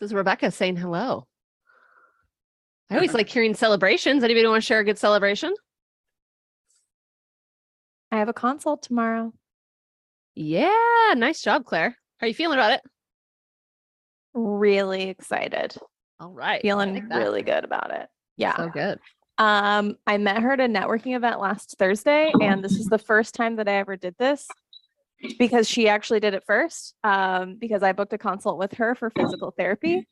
This is Rebecca saying hello. I always like hearing celebrations. Anybody want to share a good celebration? I have a consult tomorrow. Yeah, nice job, Claire. How are you feeling about it? Really excited. All right. Feeling like really good about it. Yeah. So good. Um, I met her at a networking event last Thursday, and this is the first time that I ever did this because she actually did it first. Um, because I booked a consult with her for physical therapy,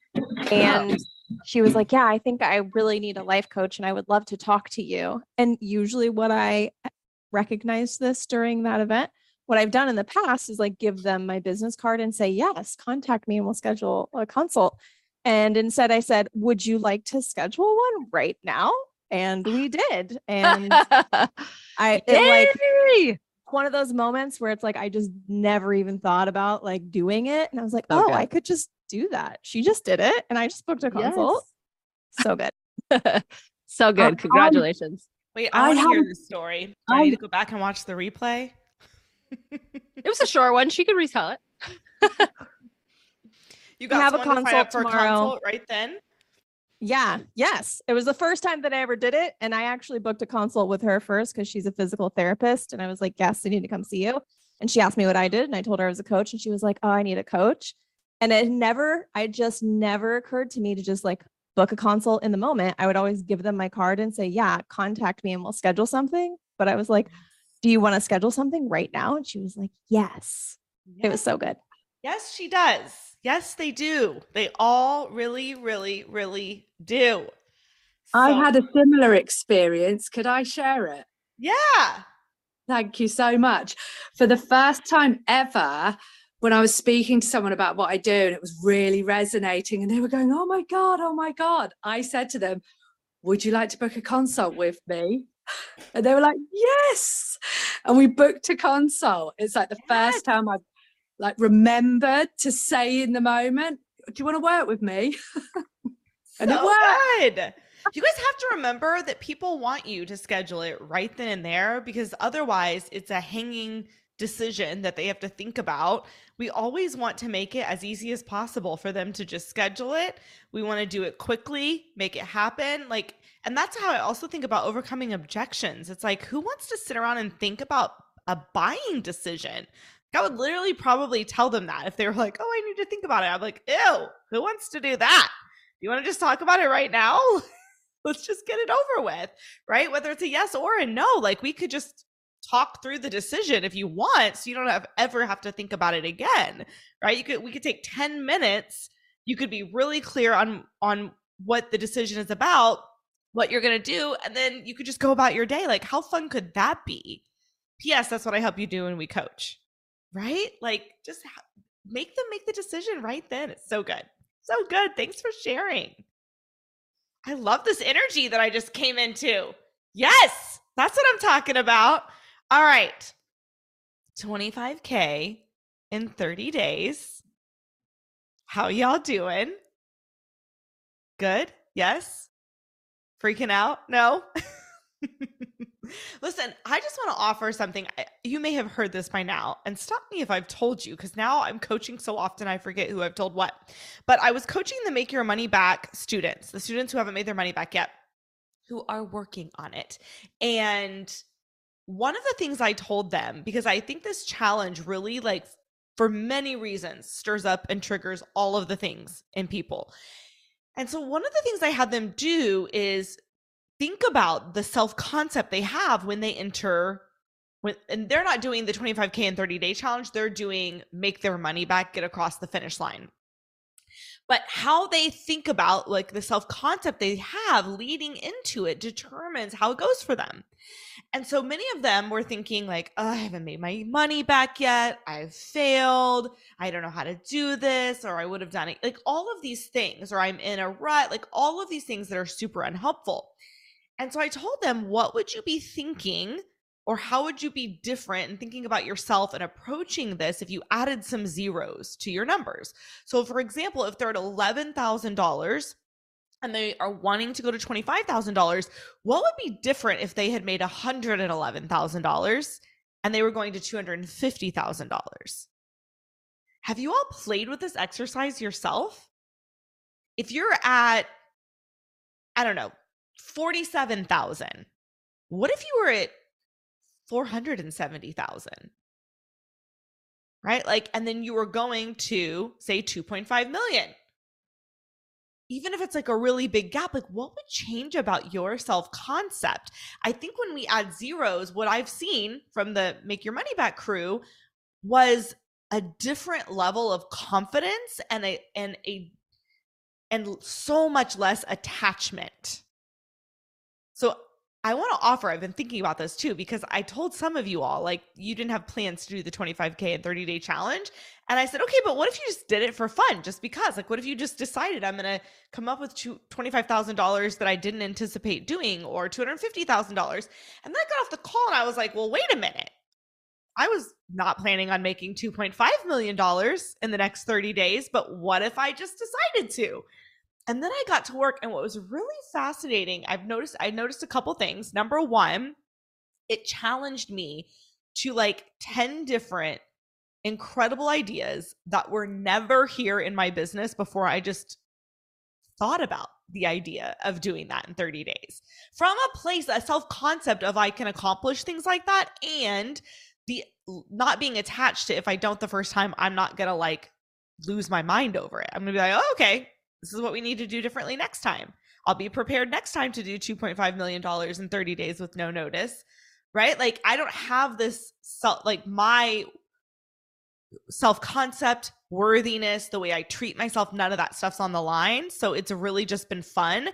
and she was like, "Yeah, I think I really need a life coach, and I would love to talk to you." And usually, what I recognized this during that event. What I've done in the past is like give them my business card and say, "Yes, contact me, and we'll schedule a consult." And instead, I said, Would you like to schedule one right now? And we did. And I it, like! One of those moments where it's like I just never even thought about like doing it. And I was like, So Oh. I could just do that. She just did it. And I just booked a consult. So good. so good. I- Congratulations. Wait, I I want to hear have- this story. Do I need to go back and watch the replay? It was a short one. She could retell it. You We got have a someone to sign up consult for a tomorrow. consult right then? Yeah. Yes. It was the first time that I ever did it. And I actually booked a consult with her first because she's a physical therapist. And I was like, Yes, I need to come see you. And she asked me what I did. And I told her I was a coach. And she was like, Oh, I need a coach. And it never, I just never occurred to me to just like book a consult in the moment. I would always give them my card and say, Yeah, contact me and we'll schedule something. But I was like, Do you want to schedule something right now? And she was like, Yes. It was so good. Yes, she does. Yes, they do. They all really, really, really do. I had a similar experience. Could I share it? yeah. Thank you so much. For the first time ever, when I was speaking to someone about what I do, and it was really resonating, and they were going, Oh my God, oh my God. I said to them, Would you like to book a consult with me? And they were like, Yes. And we booked a consult. It's like the Yes. first time I've like remembered to say in the moment, Do you want to work with me? And it so worked. good. You guys have to remember that people want you to schedule it right then and there because otherwise it's a hanging decision that they have to think about. We always want to make it as easy as possible for them to just schedule it. We want to do it quickly, make it happen. Like, and that's how I also think about overcoming objections. It's like, who wants to sit around and think about a buying decision? I would literally probably tell them that if they were like, oh, I need to think about it. I'm like, ew, who wants to do that? you want to just talk about it right now? Let's just get it over with, right? Whether it's a yes or a no, like we could just talk through the decision if you want, so you don't have ever have to think about it again, right? You could we could take 10 minutes. You could be really clear on on what the decision is about, what you're going to do, and then you could just go about your day. Like how fun could that be? P.S. That's what I help you do when we coach, right? Like just ha- make them make the decision right then. It's so good. So good. Thanks for sharing. I love this energy that I just came into. Yes, that's what I'm talking about. All right. 25K in 30 days. How y'all doing? Good? Yes? Freaking out? No? Listen, I just want to offer something. You may have heard this by now, and stop me if I've told you, because now I'm coaching so often I forget who I've told what. But I was coaching the Make Your Money Back students, the students who haven't made their money back yet, who are working on it. And one of the things I told them, because I think this challenge really, like, for many reasons, stirs up and triggers all of the things in people. And so, one of the things I had them do is think about the self concept they have when they enter when and they're not doing the 25k and 30 day challenge they're doing make their money back get across the finish line. But how they think about like the self concept they have leading into it determines how it goes for them. And so many of them were thinking like oh, i haven't made my money back yet. I've failed. I don't know how to do this or i would have done it. Like all of these things or i'm in a rut like all of these things that are super unhelpful and so I told them, what would you be thinking or how would you be different in thinking about yourself and approaching this if you added some zeros to your numbers? So, for example, if they're at $11,000 and they are wanting to go to $25,000, what would be different if they had made $111,000 and they were going to $250,000? Have you all played with this exercise yourself? if you're at, I don't know, 47,000, what if you were at 470,000? Right? Like, and then you were going to say 2.5 million. Even if it's like a really big gap, like what would change about your self concept? I think when we add zeros, what I've seen from the Make Your Money Back crew was a different level of confidence and a and a and so much less attachment. So I want to offer, I've been thinking about this too, because I told some of you all, like, you didn't have plans to do the 25K and 30 day challenge. And I said, okay, but what if you just did it for fun, just because? Like, what if you just decided I'm going to come up with $25,000 that I didn't anticipate doing or $250,000? And then I got off the call and I was like, well, wait a minute. I was not planning on making $2.5 million in the next 30 days, but what if I just decided to? And then I got to work and what was really fascinating, I've noticed I noticed a couple things. Number 1, it challenged me to like 10 different incredible ideas that were never here in my business before I just thought about the idea of doing that in 30 days from a place a self concept of i can accomplish things like that and the not being attached to if I don't the first time, I'm not gonna like lose my mind over it. I'm gonna be like, oh, okay, this is what we need to do differently next time. I'll be prepared next time to do $2.5 million in 30 days with no notice. Right. Like I don't have this self like my self concept, worthiness, the way I treat myself, none of that stuff's on the line. So it's really just been fun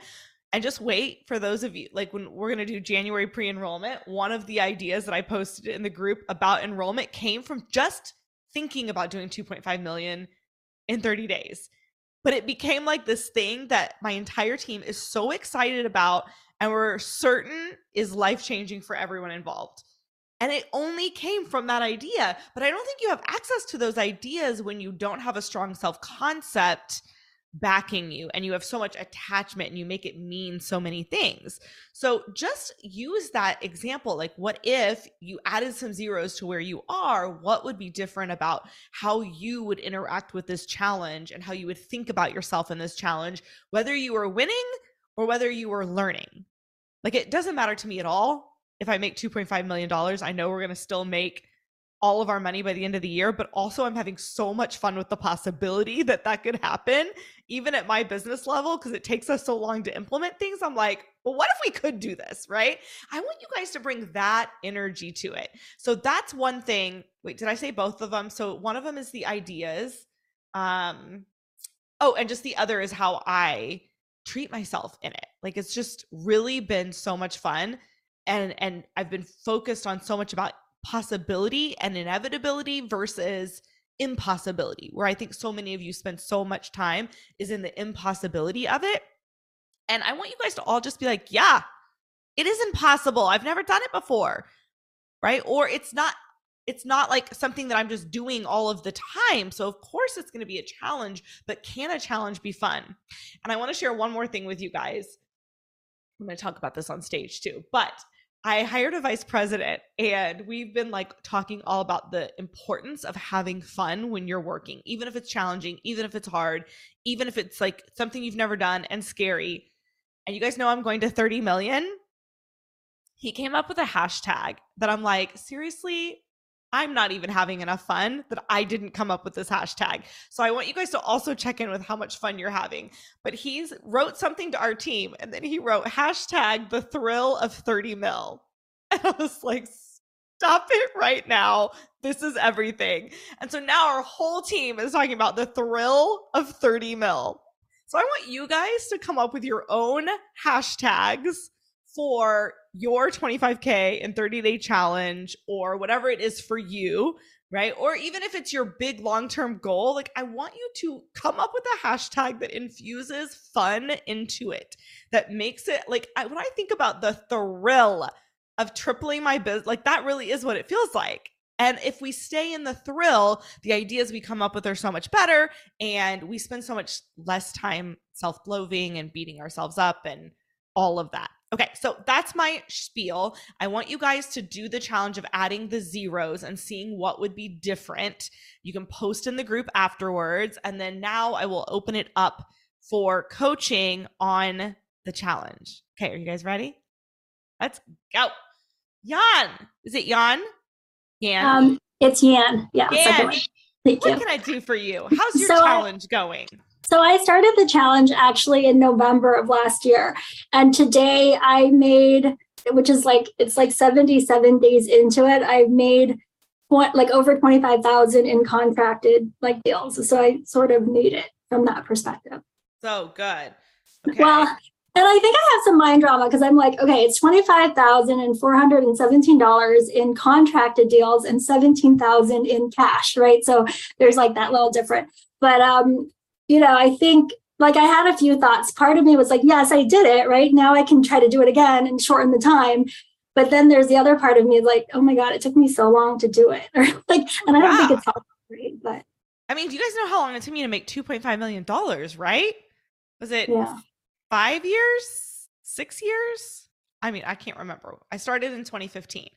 and just wait for those of you like when we're going to do January pre-enrollment one of the ideas that I posted in the group about enrollment came from just thinking about doing 2.5 million in 30 days but it became like this thing that my entire team is so excited about and we're certain is life changing for everyone involved. And it only came from that idea but i don't think you have access to those ideas when you don't have a strong self concept backing you and you have so much attachment and you make it mean so many things. So just use that example. Like, what if you added some zeros to where you are? What would be different about how you would interact with this challenge and how you would think about yourself in this challenge, whether you were winning or whether you were learning? Like, it doesn't matter to me at all. If I make $2.5 million, I know we're going to still make all of our money by the end of the year, but also I'm having so much fun with the possibility that that could happen, even at my business level, because it takes us so long to implement things. I'm like, well, what if we could do this? Right. I want you guys to bring that energy to it. So that's one thing. Wait, did I say both of them? So one of them is the ideas. Um, oh, and just the other is how I treat myself in it. Like it's just really been so much fun and and I've been focused on so much about possibility and inevitability versus impossibility, where I think so many of you spend so much time is in the impossibility of it. And I want you guys to all just be like, yeah, it is impossible. I've never done it before. Right. Or it's not, it's not like something that I'm just doing all of the time. So, of course, it's going to be a challenge, but can a challenge be fun? And I want to share one more thing with you guys. I'm going to talk about this on stage too. But I hired a vice president and we've been like talking all about the importance of having fun when you're working, even if it's challenging, even if it's hard, even if it's like something you've never done and scary. And you guys know I'm going to 30 million. He came up with a hashtag that I'm like, seriously, I'm not even having enough fun that I didn't come up with this hashtag. So I want you guys to also check in with how much fun you're having. But he's wrote something to our team and then he wrote hashtag the thrill of 30 mil. And I was like, stop it right now. This is everything. And so now our whole team is talking about the thrill of 30 mil. So I want you guys to come up with your own hashtags for your 25K and 30 day challenge or whatever it is for you, right? Or even if it's your big long term goal, like I want you to come up with a hashtag that infuses fun into it, that makes it like I, when I think about the thrill of tripling my business, like that really is what it feels like. And if we stay in the thrill, the ideas we come up with are so much better. And we spend so much less time self loathing and beating ourselves up and all of that. Okay, so that's my spiel. I want you guys to do the challenge of adding the zeros and seeing what would be different. You can post in the group afterwards. And then now I will open it up for coaching on the challenge. Okay, are you guys ready? Let's go. Jan, is it Jan? Jan. Um, it's Yan. Yeah. Yan. Thank what you. can I do for you? How's your So challenge going? So I started the challenge actually in November of last year. And today I made, which is like, it's like 77 days into it. I've made what, like over 25,000 in contracted like deals. So I sort of made it from that perspective. So good. Okay. Well, and I think I have some mind drama because I'm like, okay, it's twenty five thousand and four hundred and seventeen dollars in contracted deals and seventeen thousand in cash, right? So there's like that little different. But um, you know, I think like I had a few thoughts. Part of me was like, yes, I did it, right? Now I can try to do it again and shorten the time. But then there's the other part of me like, oh my God, it took me so long to do it. Or like, and I don't think it's helpful, right? But I mean, do you guys know how long it took me to make $2.5 million, right? Was it yeah. five years, six years? I mean, I can't remember. I started in 2015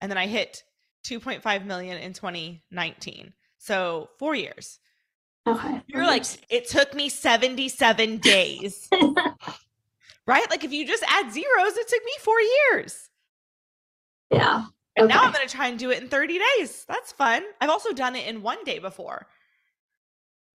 and then I hit 2.5 million in 2019. So four years. Okay. You're like, it took me 77 days, right? Like if you just add zeros, it took me four years. yeah. And now I'm going to try and do it in 30 days. That's fun. I've also done it in one day before.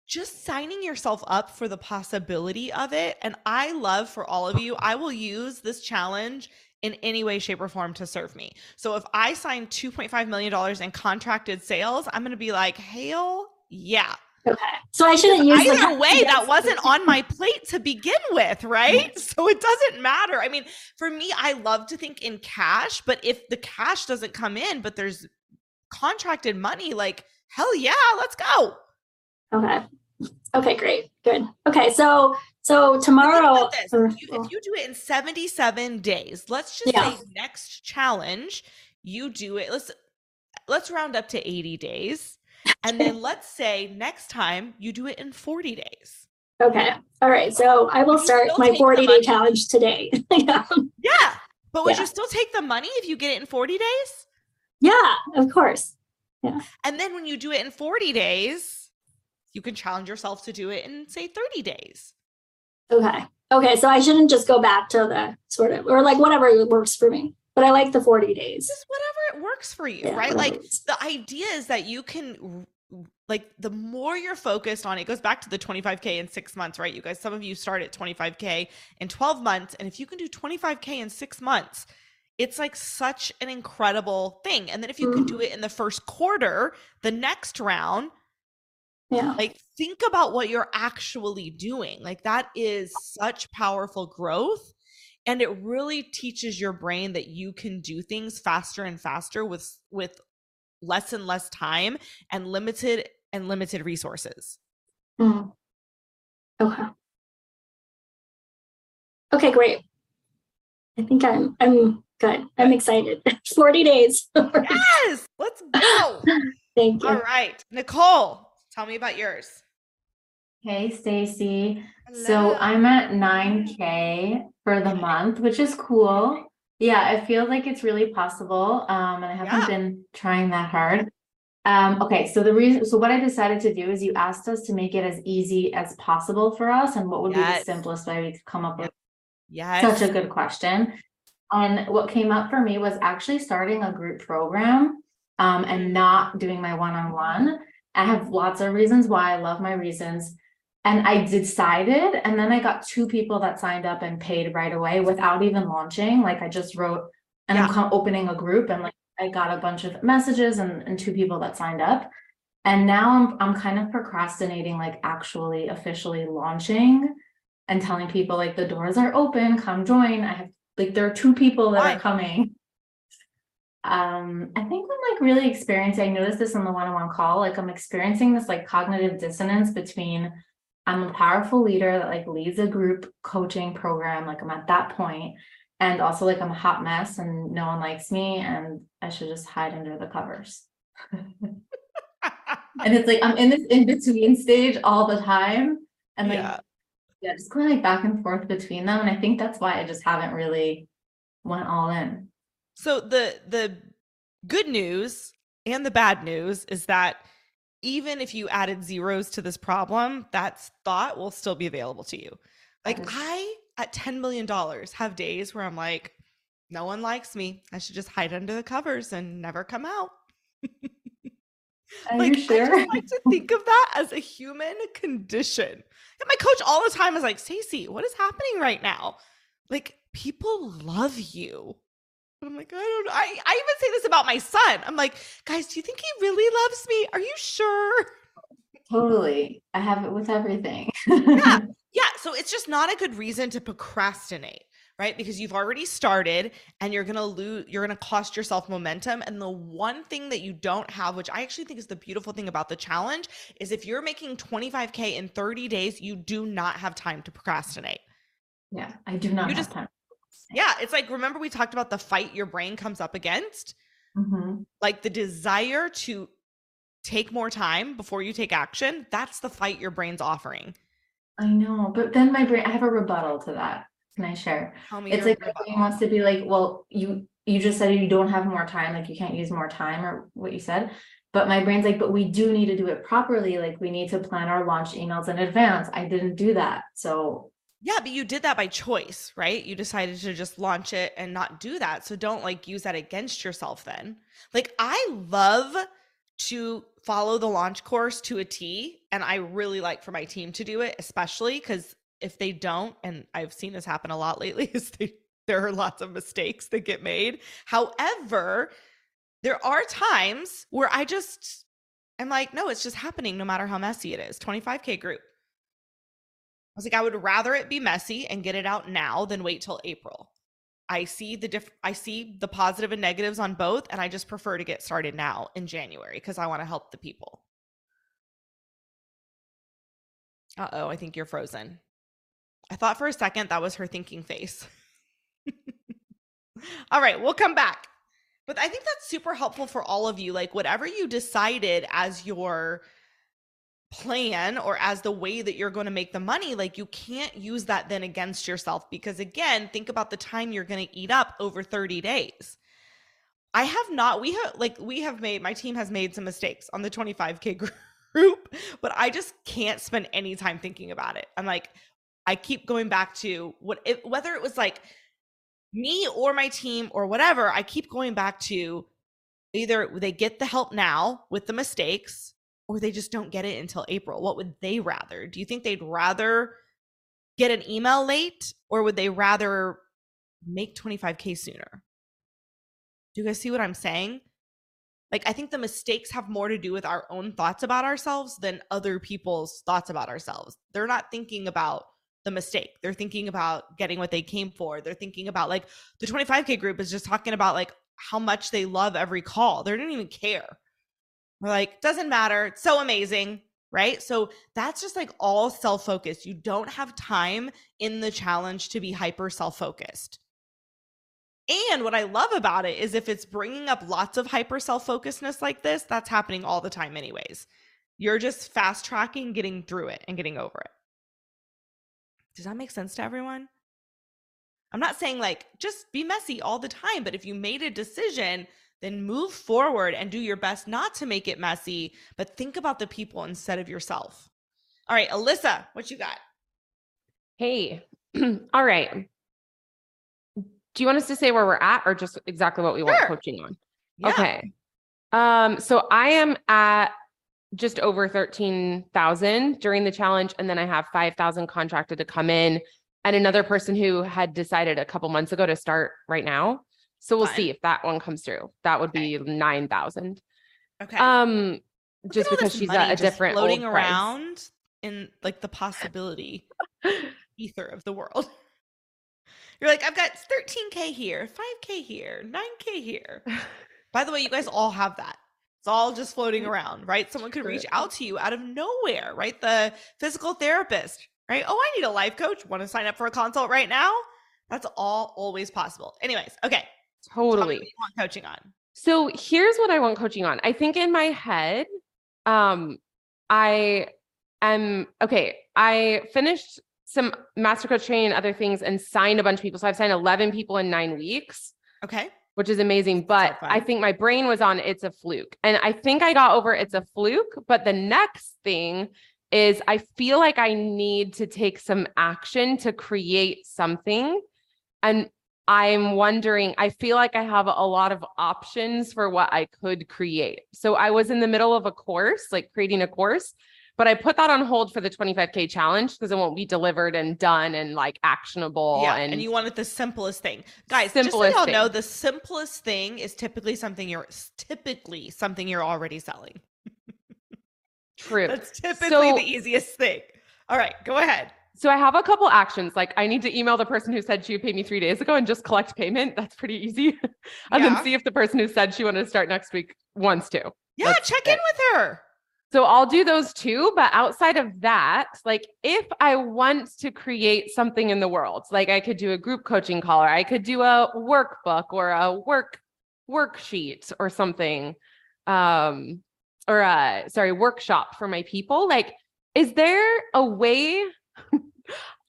Just signing yourself up for the possibility of it. And I love for all of you, I will use this challenge in any way, shape, or form to serve me. So if I sign $2.5 million in contracted sales, I'm going to be like, hell yeah. Okay. So I shouldn't use the Either way, that wasn't on my plate to begin with, right? So it doesn't matter. I mean, for me, I love to think in cash, but if the cash doesn't come in, but there's contracted money, like hell yeah, let's go. Okay. Okay, great. Good. Okay, so so tomorrow. If you, if you do it in 77 days, let's just Yeah. say next challenge, you do it. Let's let's round up to 80 days. And then let's say next time you do it in 40 days. okay. All right. So I will You start my 40 day challenge today. yeah. Yeah. But would Yeah. you still take the money if you get it in 40 days? Yeah, of course. Yeah. And then when you do it in 40 days, you can challenge yourself to do it in say 30 days. Okay. Okay. So I shouldn't just go back to the sort of or like whatever works for me. But I like the 40 days. Just whatever it works for you, Yeah, right? Like works. the idea is that you can like the more you're focused on it goes back to the 25k in 6 months, right? You guys some of you start at 25k in 12 months and if you can do 25k in 6 months, it's like such an incredible thing. And then if you can do mm-hmm. it in the first quarter, the next round, Yeah. like think about what you're actually doing like that is such powerful growth and it really teaches your brain that you can do things faster and faster with with less and less time and limited and limited resources Mm. Okay. Okay, great. I think I'm I'm good. I'm excited. 40 days. yes let's go Thank you. all right nicole tell me about yours Hey, Stacey. So I'm at 9K for the month, which is cool. Yeah, I feel like it's really possible. Um, and I haven't Yeah. been trying that hard. Um, okay, so the reason, so what I decided to do is you asked us to make it as easy as possible for us, and what would be the simplest way we could come up with yes such a good question. And what came up for me was actually starting a group program um, and not doing my one on one. I have lots of reasons why I love my reasons. And I decided, and then I got two people that signed up and paid right away without even launching. Like I just wrote, and I'm Yeah. co- opening a group, and like I got a bunch of messages and, and two people that signed up. And now I'm I'm kind of procrastinating, like actually officially launching and telling people like the doors are open, come join. I have like there are two people that Why? are coming. Um, I think I'm like really experiencing, I noticed this in the one-on-one call, like I'm experiencing this like cognitive dissonance between I'm a powerful leader that like leads a group coaching program, like I'm at that point, and also like I'm a hot mess and no one likes me and I should just hide under the covers. And it's like I'm in this in-between stage all the time. And like yeah yeah, just going like back and forth between them. And I think that's why I just haven't really went all in. So the the good news and the bad news is that even if you added zeros to this problem, that thought will still be available to you. Like I at 10 million dollars have days where I'm like no one likes me. I should just hide under the covers and never come out. Are like you I sure? just like to think of that as a human condition. And my coach all the time is like, Stacey, what is happening right now? Like people love you. And I'm like, I don't know. I, I even say this about my son. I'm like, guys, do you think he really loves me? Are you sure? Totally. I have it with everything. Yeah. Yeah. So it's just not a good reason to procrastinate, right? Because you've already started and you're going to lose, you're going to cost yourself momentum. And the one thing that you don't have, which I actually think is the beautiful thing about the challenge, is if you're making 25K in 30 days, you do not have time to procrastinate. Yeah, I do not You have just- time. Yeah. It's like, remember we talked about the fight your brain comes up against? Mhm. Like the desire to take more time before you take action. That's the fight your brain's offering. I know, but then my brain, I have a rebuttal to that. Can I share? Tell me It's like my brain wants to be like, well, you you just said you don't have more time, like you can't use more time or what you said. But my brain's like, but we do need to do it properly. Like we need to plan our launch emails in advance. I didn't do that. So Yeah, but you did that by choice, right? You decided to just launch it and not do that. So don't like use that against yourself then. Like I love to follow the launch course to a T and I really like for my team to do it, especially cuz if they don't and I've seen this happen a lot lately is they there are lots of mistakes that get made. However, there are times where I just am like, no, it's just happening no matter how messy it is. 25k group. Was like, I would rather it be messy and get it out now than wait till April. I see the diff- I see the positive and negatives on both, and I just prefer to get started now in January because I want to help the people. Uh oh, I think you're frozen. I thought for a second that was her thinking face. all right, we'll come back. But I think that's super helpful for all of you. Like, whatever you decided as your plan or as the way that you're going to make the money, like you can't use that then against yourself because again, think about the time you're going to eat up over 30 days. I have not we have like we have made my team has made some mistakes on the 25k group, but I just can't spend any time thinking about it. I'm like I keep going back to what it, whether it was like me or my team or whatever, I keep going back to either they get the help now with the mistakes or they just don't get it until April. What would they rather? Do you think they'd rather get an email late or would they rather make 25K sooner? Do you guys see what I'm saying? Like, I think the mistakes have more to do with our own thoughts about ourselves than other people's thoughts about ourselves. They're not thinking about the mistake. They're thinking about getting what they came for. They're thinking about like the 25K group is just talking about like how much they love every call. They don't even care. We're like, doesn't matter. It's so amazing. Right. So that's just like all self focused. You don't have time in the challenge to be hyper self focused. And what I love about it is if it's bringing up lots of hyper self focusedness like this, that's happening all the time, anyways. You're just fast tracking, getting through it and getting over it. Does that make sense to everyone? I'm not saying like just be messy all the time, but if you made a decision, then move forward and do your best not to make it messy, but think about the people instead of yourself. All right, Alyssa, what you got? Hey, all right. Do you want us to say where we're at or just exactly what we want coaching on? Yeah. Okay. Um, so I am at just over 13,000 during the challenge. And then I have 5,000 contracted to come in and another person who had decided a couple months ago to start right now. So we'll Fine. see if that one comes through. That would be 9,000. Okay. Um, Look just because she's at a different floating old price. around in like the possibility ether of the world. You're like, I've got 13k here, 5k here, 9k here. By the way, you guys all have that. It's all just floating around, right? Someone could reach out to you out of nowhere, right? The physical therapist, right? Oh, I need a life coach. Want to sign up for a consult right now? That's all always possible. Anyways, okay. Totally. what you want coaching on. So here's what I want coaching on. I think in my head, um, I am okay. I finished some master coach training and other things and signed a bunch of people. So I've signed 11 people in nine weeks, Okay. which is amazing. But I think my brain was on it's a fluke. And I think I got over it's a fluke. But the next thing is I feel like I need to take some action to create something. And I'm wondering, I feel like I have a lot of options for what I could create. So I was in the middle of a course, like creating a course, but I put that on hold for the 25K challenge because it won't be delivered and done and like actionable. Yeah, and, and, you wanted the simplest thing, guys. simplest just so y'all know, the simplest thing is typically something you're typically something you're already selling. true. That's typically So- the easiest thing. All right, go ahead. So I have a couple actions. Like I need to email the person who said she would pay me three days ago and just collect payment. That's pretty easy. and Yeah. then see if the person who said she wanted to start next week wants to. Yeah, That's check in it. with her. So I'll do those two. But outside of that, like if I want to create something in the world, like I could do a group coaching call or I could do a workbook or a work worksheet or something. Um, or a sorry, workshop for my people. Like, is there a way?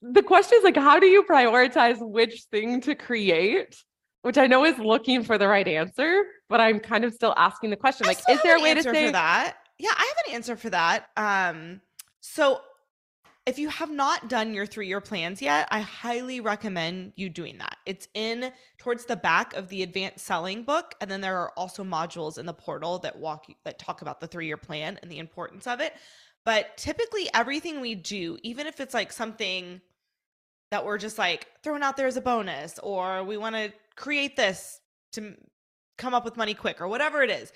The question is like, how do you prioritize which thing to create? Which I know is looking for the right answer, but I'm kind of still asking the question. Like, is there a way to say for that? Yeah, I have an answer for that. Um, so if you have not done your three-year plans yet, I highly recommend you doing that. It's in towards the back of the advanced selling book, and then there are also modules in the portal that walk you that talk about the three-year plan and the importance of it. But typically, everything we do, even if it's like something that we're just like throwing out there as a bonus, or we want to create this to come up with money quick, or whatever it is,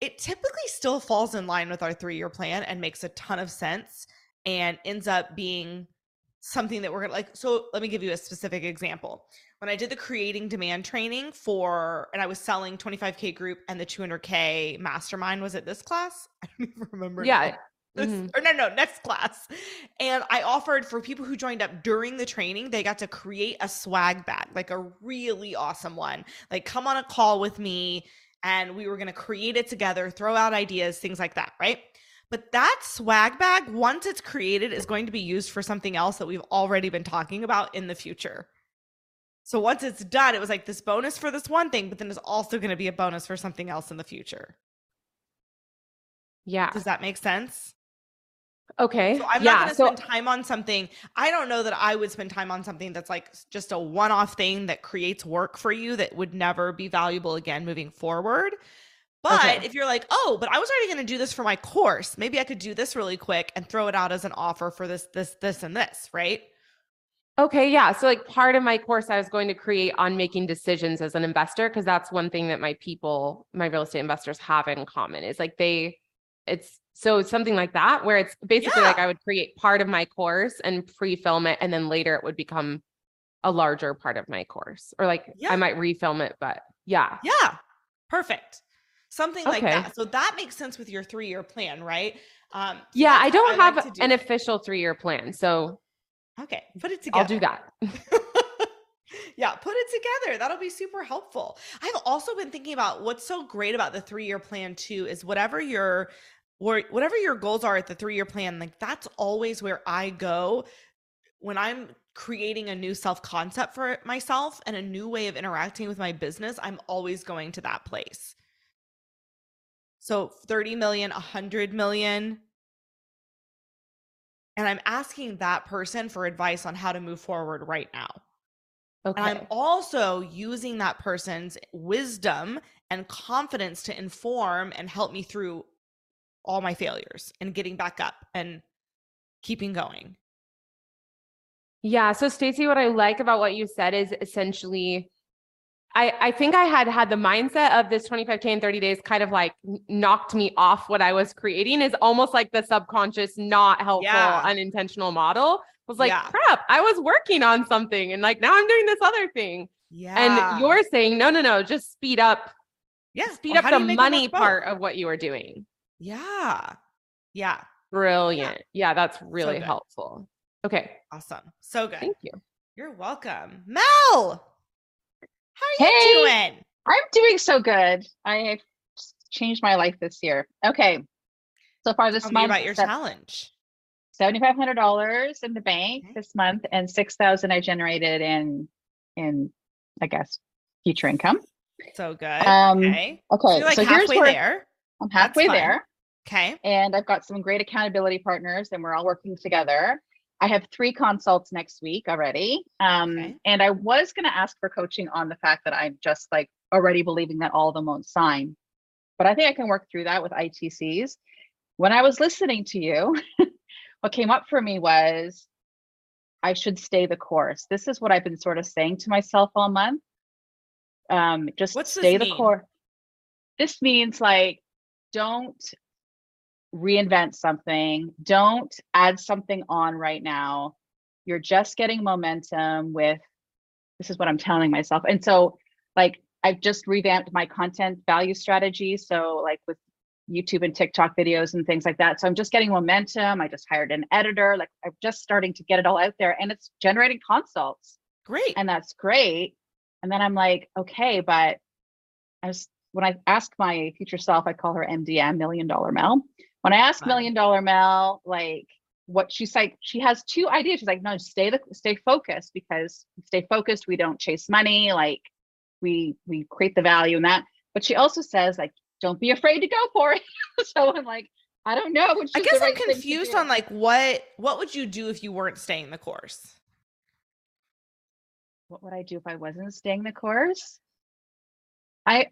it typically still falls in line with our three year plan and makes a ton of sense and ends up being something that we're gonna like. So, let me give you a specific example. When I did the creating demand training for, and I was selling 25K group and the 200K mastermind, was it this class? I don't even remember. Yeah. This, Mhm. or no, no, next class. And I offered for people who joined up during the training, they got to create a swag bag, like a really awesome one. Like, come on a call with me, and we were going to create it together, throw out ideas, things like that, right? But that swag bag, once it's created, is going to be used for something else that we've already been talking about in the future. So once it's done, it was like this bonus for this one thing, but then it's also going to be a bonus for something else in the future. Yeah. Does that make sense? Okay. So I'm yeah. not going to so spend time on something. I don't know that I would spend time on something that's like just a one off thing that creates work for you that would never be valuable again moving forward. But Okay. if you're like, oh, but I was already going to do this for my course, maybe I could do this really quick and throw it out as an offer for this, this, this, and this, right? Okay, yeah. So like part of my course I was going to create on making decisions as an investor because that's one thing that my people, my real estate investors have in common is like they it's so something like that where it's basically like I would create part of my course and pre-film it and then later it would become a larger part of my course or like Yeah. I might refilm it but yeah. Yeah. Perfect. Something like that. So that makes sense with your three year plan, right? Um, Yeah, I don't like have to do an official 3-year plan. So Okay. Put it together. I'll do that. yeah, put it together. That'll be super helpful. I've also been thinking about what's so great about the three year plan too is whatever your or whatever your goals are at the three year plan, like that's always where I go when I'm creating a new self concept for myself and a new way of interacting with my business. I'm always going to that place. So 30 million, 100 million. And I'm asking that person for advice on how to move forward right now. Okay. And I'm also using that person's wisdom and confidence to inform and help me through all my failures and getting back up and keeping going. Yeah. So Stacey, what I like about what you said is essentially I, I think I had had the mindset of this 25K in 30 days kind of like knocked me off what I was creating is almost like the subconscious, not helpful, Yeah. unintentional model was like, Yeah. crap, I was working on something and like now I'm doing this other thing. Yeah. And you're saying, no, no, no, just speed up, yeah. speed Or up the you make it money part of what you are doing. Yeah. Yeah. Brilliant. Yeah, that's really good. helpful. Okay. Awesome. So good. Thank you. You're welcome. Mel, how are you doing? I'm doing so good. I changed my life this year. Okay. So far this Tell month, about your challenge. seventy-five hundred dollars in the bank Okay. this month, and six thousand I generated in in I guess future income. So good. Um, okay. So Okay, you're like so here's halfway where there. I'm halfway there. Okay. and I've got some great accountability partners and we're all working together. I have three consults next week already. Um, Okay. and I was going to ask for coaching on the fact that I'm just like already believing that all of them won't sign. But I think I can work through that with ITCs. When I was listening to you, what came up for me was I should stay the course. This is what I've been sort of saying to myself all month. Um, just What's stay the course. This means like don't reinvent something. Don't add something on right now. You're just getting momentum with this is what I'm telling myself. And so like I've just revamped my content value strategy. So like with YouTube and TikTok videos and things like that. So I'm just getting momentum. I just hired an editor. Like I'm just starting to get it all out there and it's generating consults Great. and that's great. And then I'm like, okay, but I was when I ask my future self, I call her MDM, Million Dollar Mel. When I ask Million Dollar Mel, like what she's like, she has two ideas. She's like, no, stay the stay focused because stay focused. We don't chase money. Like we we create the value in that. But she also says like, don't be afraid to go for it. so I'm like, I don't know. I guess I'm right to confused on like what what would you do if you weren't staying the course? what would I do if I wasn't staying the course? I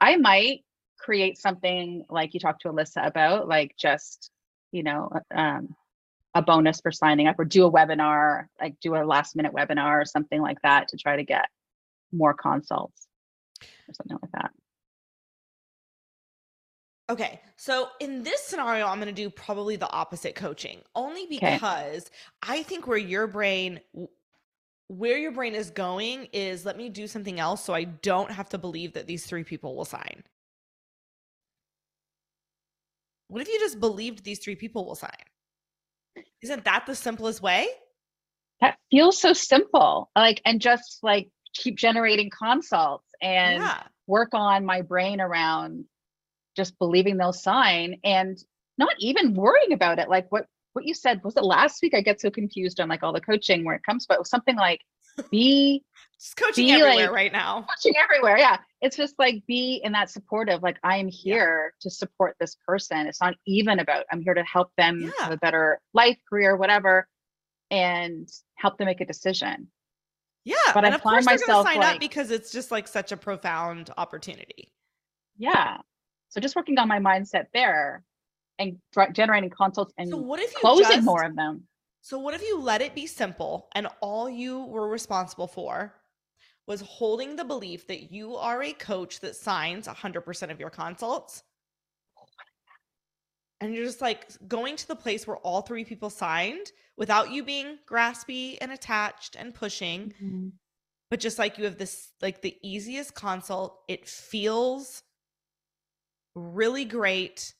I might create something like you talked to Alyssa about, like just, you know, um, a bonus for signing up or do a webinar, like do a last minute webinar or something like that to try to get more consults or something like that. Okay, so in this scenario, I'm going to do probably the opposite coaching, only because I think where your brain, where your brain is going is let me do something else so I don't have to believe that these three people will sign. What if you just believed these three people will sign? Isn't that the simplest way? That feels so simple. Like, and just like keep generating consults and yeah. work on my brain around just believing they'll sign and not even worrying about it. Like what what you said was it last week? I get so confused on like all the coaching where it comes, but it was something like be Just coaching Be everywhere like- right now. coaching everywhere. Yeah. It's just like be in that supportive, like I am here to support this person. It's not even about I'm here to help them Yeah. have a better life, career, whatever, and help them make a decision. Yeah. But I and of find course myself, sign up like- because it's just like such a profound opportunity. Yeah. So just working on my mindset there and generating consults and So what if you closing just, more of them. So what if you let it be simple and all you were responsible for was holding the belief that you are a coach that signs 100% of your consults? And you're just like going to the place where all three people signed without you being graspy and attached and pushing, mm-hmm. but just like you have this like the easiest consult. It feels really great.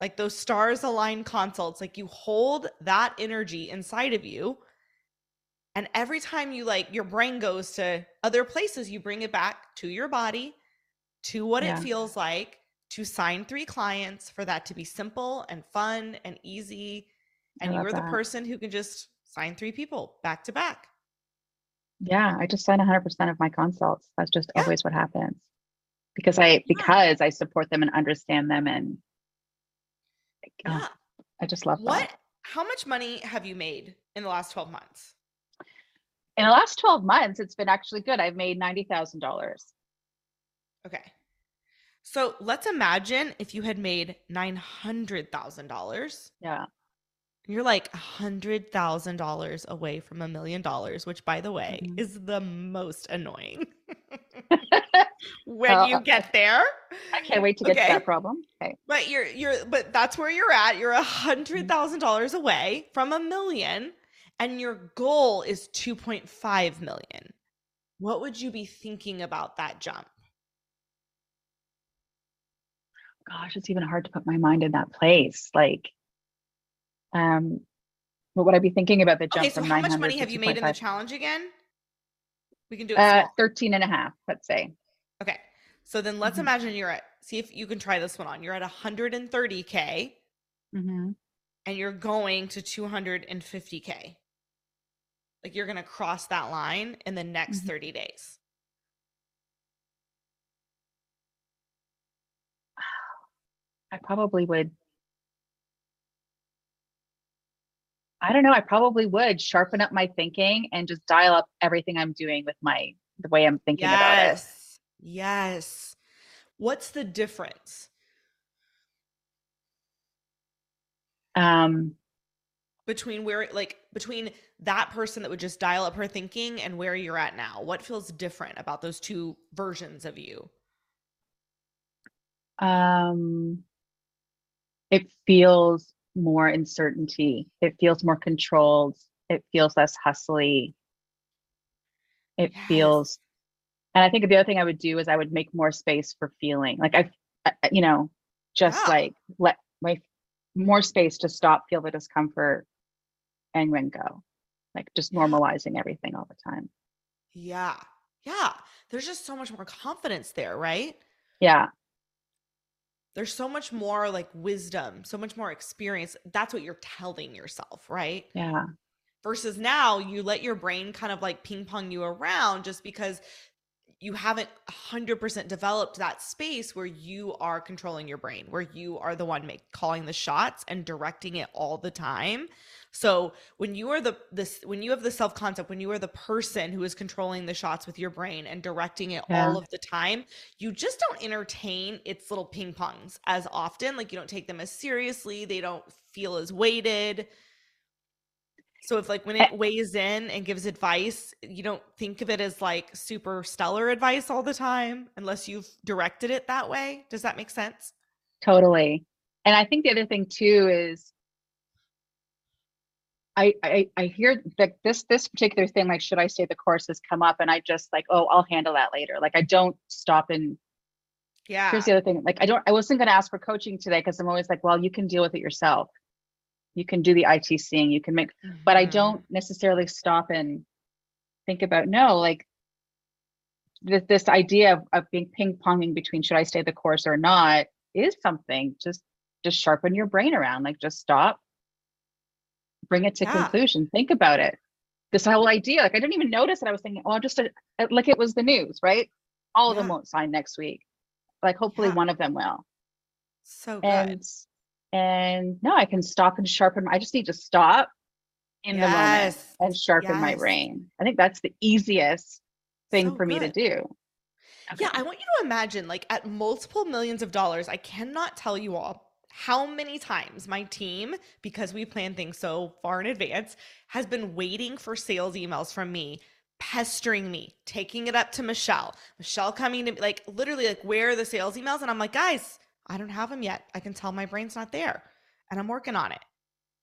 Like those stars aligned consults, like you hold that energy inside of you. And every time you like your brain goes to other places, you bring it back to your body, to what Yeah. it feels like to sign three clients, for that to be simple and fun and easy. And you love are the person who can just sign three people back to back. Yeah, I just sign 100% of my consults. That's just Yeah. always what happens. Because I because I support them and understand them and like, oh, Yeah. I just love What? that. How much money have you made in the last 12 months? In the last 12 months, it's been actually good. I've made $90,000. Okay. So let's imagine if you had made $900,000. Yeah. You're like $100,000 away from a million dollars, which, by the way, Mhm. is the most annoying when Well, you get there. I can't wait to get Okay. to that problem. Okay. But you're you're but that's where you're at. You're a hundred thousand dollars away from a million, and your goal is two point five million. What would you be thinking about that jump? Gosh, it's even hard to put my mind in that place. Like, um, what would I be thinking about the jump Okay, so from how much money have you made in the challenge again? We can do it Uh, small. 13 and a half, let's say. Okay. So then let's Mhm. imagine you're at see if you can try this one on. You're at 130k Mm-hmm. and you're going to 250k. Like you're going to cross that line in the next mm-hmm. 30 days. I probably would. I don't know. I probably would sharpen up my thinking and just dial up everything I'm doing with my the way I'm thinking yes. about it. Yes. What's the difference? Um, between where like between that person that would just dial up her thinking and where you're at now what feels different about those two versions of you um, it feels more uncertainty. It feels more controlled. It feels less hustly. It Yes. feels, and I think the other thing I would do is I would make more space for feeling like I, I- you know, just Yeah. like let my more space to stop, feel the discomfort, and then go. Like just normalizing everything all the time. yeah yeah there's just so much more confidence there right Yeah. there's so much more like wisdom so much more experience that's what you're telling yourself right Yeah. versus now you let your brain kind of like ping pong you around just because you haven't 100% developed that space where you are controlling your brain where you are the one make, calling the shots and directing it all the time. So when you are the this when you have the self concept when you are the person who is controlling the shots with your brain and directing it Yeah. all of the time you just don't entertain its little ping pongs as often. Like you don't take them as seriously. They don't feel as weighted so if like when Eh it weighs in and gives advice, you don't think of it as like super stellar advice all the time unless you've directed it that way. Does that make sense? Totally. And I think the other thing too is I I, I hear that this this particular thing, like should I stay the course has come up and I just like, oh, I'll handle that later. Like I don't stop and Yeah. here's the other thing. Like I don't I wasn't gonna ask for coaching today because I'm always like, well, you can deal with it yourself. You can do the ITCing, you can make but I Mhm. don't necessarily stop and think about no, like this this idea of, of being ping ponging between should I stay the course or not is something. Just just sharpen your brain around. Like just stop, bring it to Yeah. conclusion, think about it. This whole idea, like I didn't even notice that I was thinking, oh, I'm just a, like it was the news, right? All of them won't sign next week. Like hopefully Yeah. one of them will. So good. And and no, I can stop and sharpen. I just need to stop in the moment and sharpen my Yes. brain. I think that's the easiest thing So for me to good. do. Yeah, I want you to imagine like at multiple millions of dollars, I cannot tell you all how many times my team, because we plan things so far in advance, has been waiting for sales emails from me, pestering me, taking it up to Michelle, Michelle coming to me, like literally, like, where are the sales emails? And I'm like, guys, I don't have them yet. I can tell my brain's not there and I'm working on it.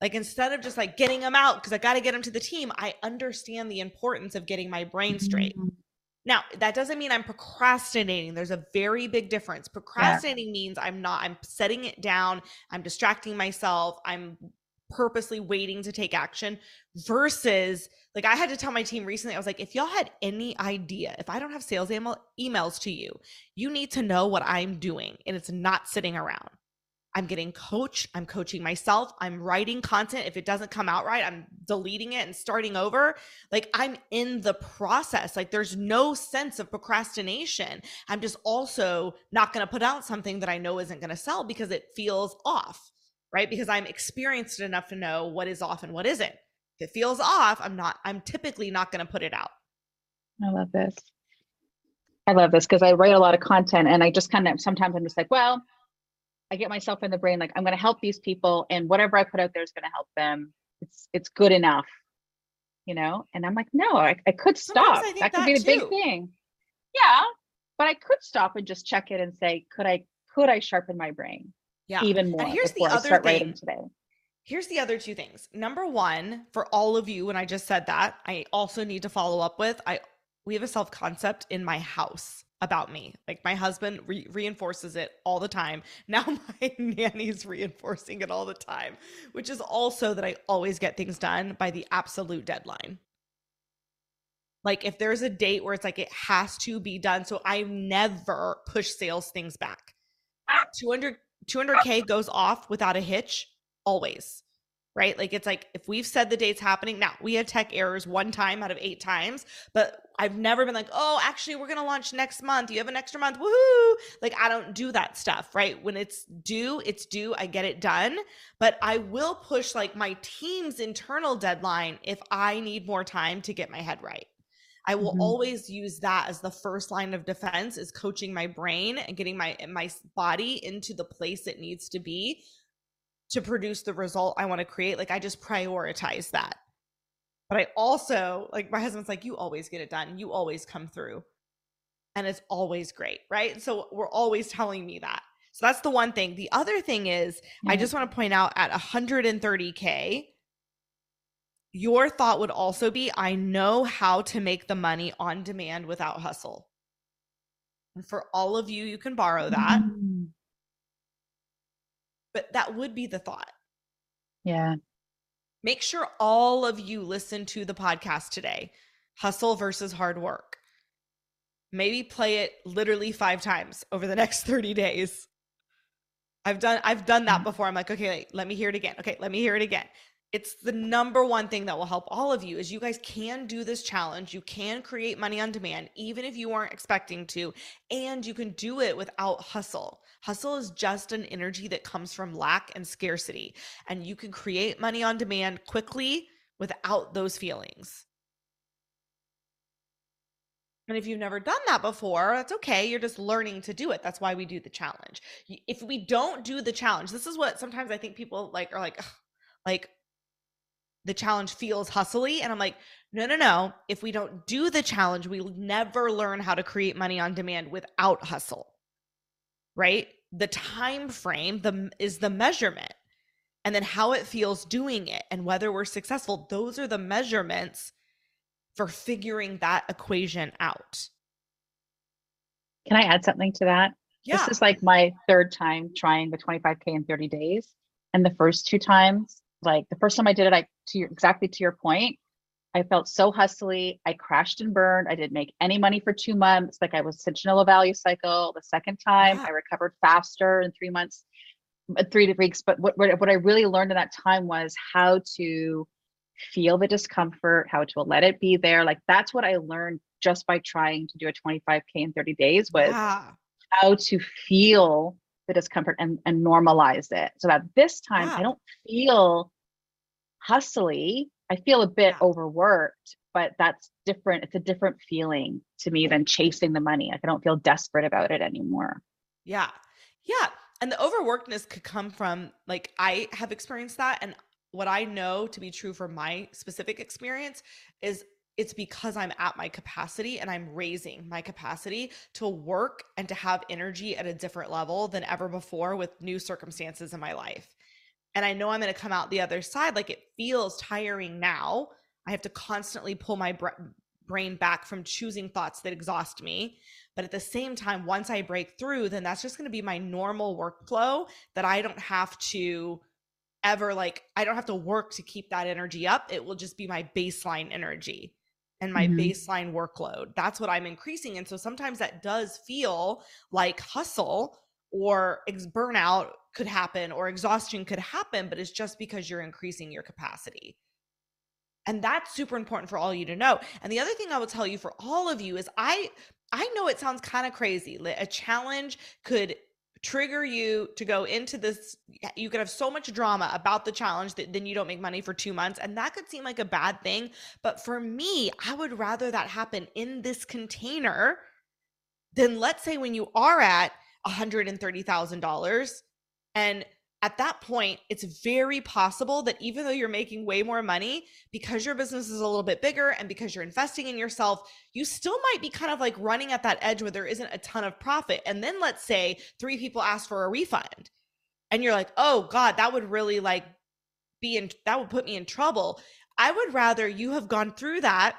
Like instead of just like getting them out because I got to get them to the team, I understand the importance of getting my brain straight. Mm-hmm. Now, that doesn't mean I'm procrastinating. There's a very big difference. Procrastinating means I'm not, I'm setting it down, I'm distracting myself, I'm purposely waiting to take action versus like I had to tell my team recently, I was like, if y'all had any idea, if I don't have sales email, emails to you, you need to know what I'm doing and it's not sitting around. I'm getting coached. I'm coaching myself. I'm writing content. If it doesn't come out right, I'm deleting it and starting over. Like I'm in the process. Like there's no sense of procrastination. I'm just also not going to put out something that I know isn't going to sell because it feels off, right? Because I'm experienced enough to know what is off and what isn't. If it feels off, I'm not, I'm typically not going to put it out. I love this. I love this because I write a lot of content and I just kind of sometimes I'm just like, well, I get myself in the brain like I'm going to help these people and whatever I put out there is going to help them. It's it's good enough, you know. And I'm like, no, I, I could stop. I That could that be the big thing. Yeah, but I could stop and just check it and say, could I could I sharpen my brain Yeah. even more And here's the other thing. today? Here's the other two things. Number one, for all of you, when I just said that, I also need to follow up with I we have a self concept in my house about me. Like my husband re- reinforces it all the time. Now my nanny's reinforcing it all the time, which is also that I always get things done by the absolute deadline. Like if there's a date where it's like it has to be done, so I never push sales things back. 200 200k goes off without a hitch always right like it's like if we've said the date's happening now we had tech errors one time out of eight times but I've never been like, oh, actually, we're going to launch next month. You have an extra month. Woohoo. Like, I don't do that stuff, right? When it's due, it's due. I get it done. But I will push like my team's internal deadline if I need more time to get my head right. I will Mhm. always use that as the first line of defense is coaching my brain and getting my my body into the place it needs to be to produce the result I want to create. Like I just prioritize that. But I also like my husband's like, you always get it done. You always come through. And it's always great, right? So we're always telling me that. So that's the one thing. The other thing is, I just want to point out at 130K, your thought would also be I know how to make the money on demand without hustle. And for all of you, you can borrow that, Mm, but that would be the thought. Yeah. Make sure all of you listen to the podcast today Hustle versus Hard Work. Maybe play it literally five times over the next 30 days. I've done I've done that before. I'm like, okay, wait, let me hear it again. Okay, let me hear it again. It's the number one thing that will help all of you is you guys can do this challenge. You can create money on demand even if you aren't expecting to, and you can do it without hustle. Hustle is just an energy that comes from lack and scarcity, and you can create money on demand quickly without those feelings. And if you've never done that before, that's okay. You're just learning to do it. That's why we do the challenge. If we don't do the challenge, this is what sometimes I think people like are like, like the challenge feels hustly. And I'm like, no, no, no. If we don't do the challenge, we'll never learn how to create money on demand without hustle. Right? The time frame the is the measurement. And then how it feels doing it and whether we're successful. Those are the measurements for figuring that equation out. Can I add something to that? Yeah. This is like my third time trying the 25K in 30 days. And the first two times, like the first time I did it, I to your exactly to your point, I felt so hustly. I crashed and burned. I didn't make any money for two months. Like I was an low value cycle. The second time, Yeah. I recovered faster in three months, uh, three weeks. But what, what what I really learned in that time was how to feel the discomfort, how to let it be there. Like that's what I learned just by trying to do a 25K in 30 days was yeah. how to feel the discomfort and, and normalize it so that this time Yeah. I don't feel hustly. I feel a bit Yeah. overworked, but that's different. It's a different feeling to me than chasing the money. Like I don't feel desperate about it anymore. Yeah. Yeah. And the overworkedness could come from like I have experienced that. And what I know to be true for my specific experience is it's because I'm at my capacity and I'm raising my capacity to work and to have energy at a different level than ever before with new circumstances in my life. And I know I'm going to come out the other side. Like it feels tiring now. I have to constantly pull my br- brain back from choosing thoughts that exhaust me. But at the same time, once I break through, then that's just going to be my normal workflow that I don't have to ever like, I don't have to work to keep that energy up. It will just be my baseline energy and my Mhm. baseline workload. That's what I'm increasing. And so sometimes that does feel like hustle or ex- burnout could happen or exhaustion could happen, but it's just because you're increasing your capacity. And that's super important for all you to know. And the other thing I will tell you for all of you is I I know it sounds kind of crazy. A challenge could trigger you to go into this you could have so much drama about the challenge that then you don't make money for 2 months and that could seem like a bad thing, but for me, I would rather that happen in this container than let's say when you are at $130,000 and at that point, it's very possible that even though you're making way more money, because your business is a little bit bigger and because you're investing in yourself, you still might be kind of like running at that edge where there isn't a ton of profit. And then let's say three people ask for a refund and you're like, oh God, that would really like be in, that would put me in trouble. I would rather you have gone through that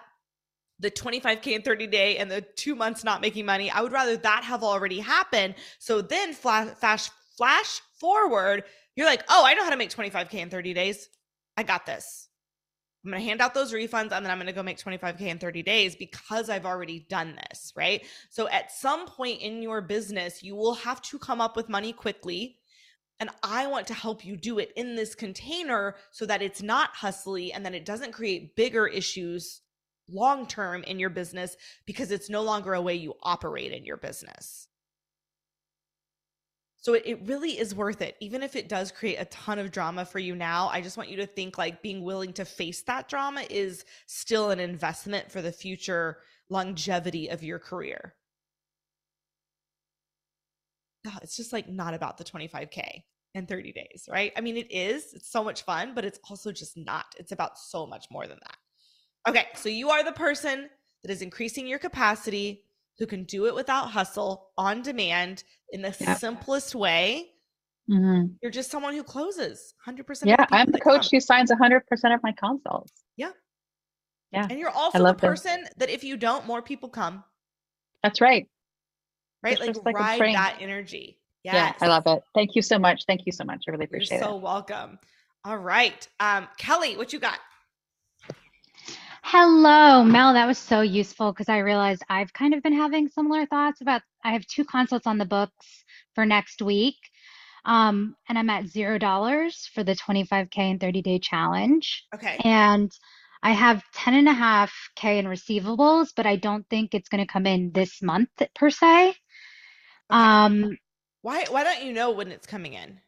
the 25k in 30 day and the two months not making money i would rather that have already happened so then flash flash flash forward you're like oh i know how to make 25k in 30 days. I got this. I'm going to hand out those refunds and then i'm going to go make 25k in 30 days because i've already done this right? So at some point in your business you will have to come up with money quickly and I want to help you do it in this container so that it's not hustly and that it doesn't create bigger issues long term in your business because it's no longer a way you operate in your business. So it, it really is worth it. Even if it does create a ton of drama for you now, I just want you to think like being willing to face that drama is still an investment for the future longevity of your career. It's just like not about the 25K in 30 days, right? I mean, it is, it's so much fun, but it's also just not. It's about so much more than that. Okay, so you are the person that is increasing your capacity, who can do it without hustle, on demand, in the simplest way. Mhm. You're just someone who closes 100%. Yeah, of I'm the coach come. who signs 100% of my consults. Yeah, Yeah. And you're also the this. person that if you don't, more people come, That's right. right? It's Like, like ride that energy. Yes. Yeah, I love it. Thank you so much. Thank you so much. I really appreciate it. You're so it. welcome. All right. Um, Kelly, what you got? Hello, Mel. That was so useful because I realized I've kind of been having similar thoughts about. I have two consults on the books for next week, um, and I'm at zero dollars for the 25K and 30 day challenge. Okay. And I have 10 and a half K in receivables, but I don't think it's going to come in this month per se. Okay. Um, Why why don't you know when it's coming in?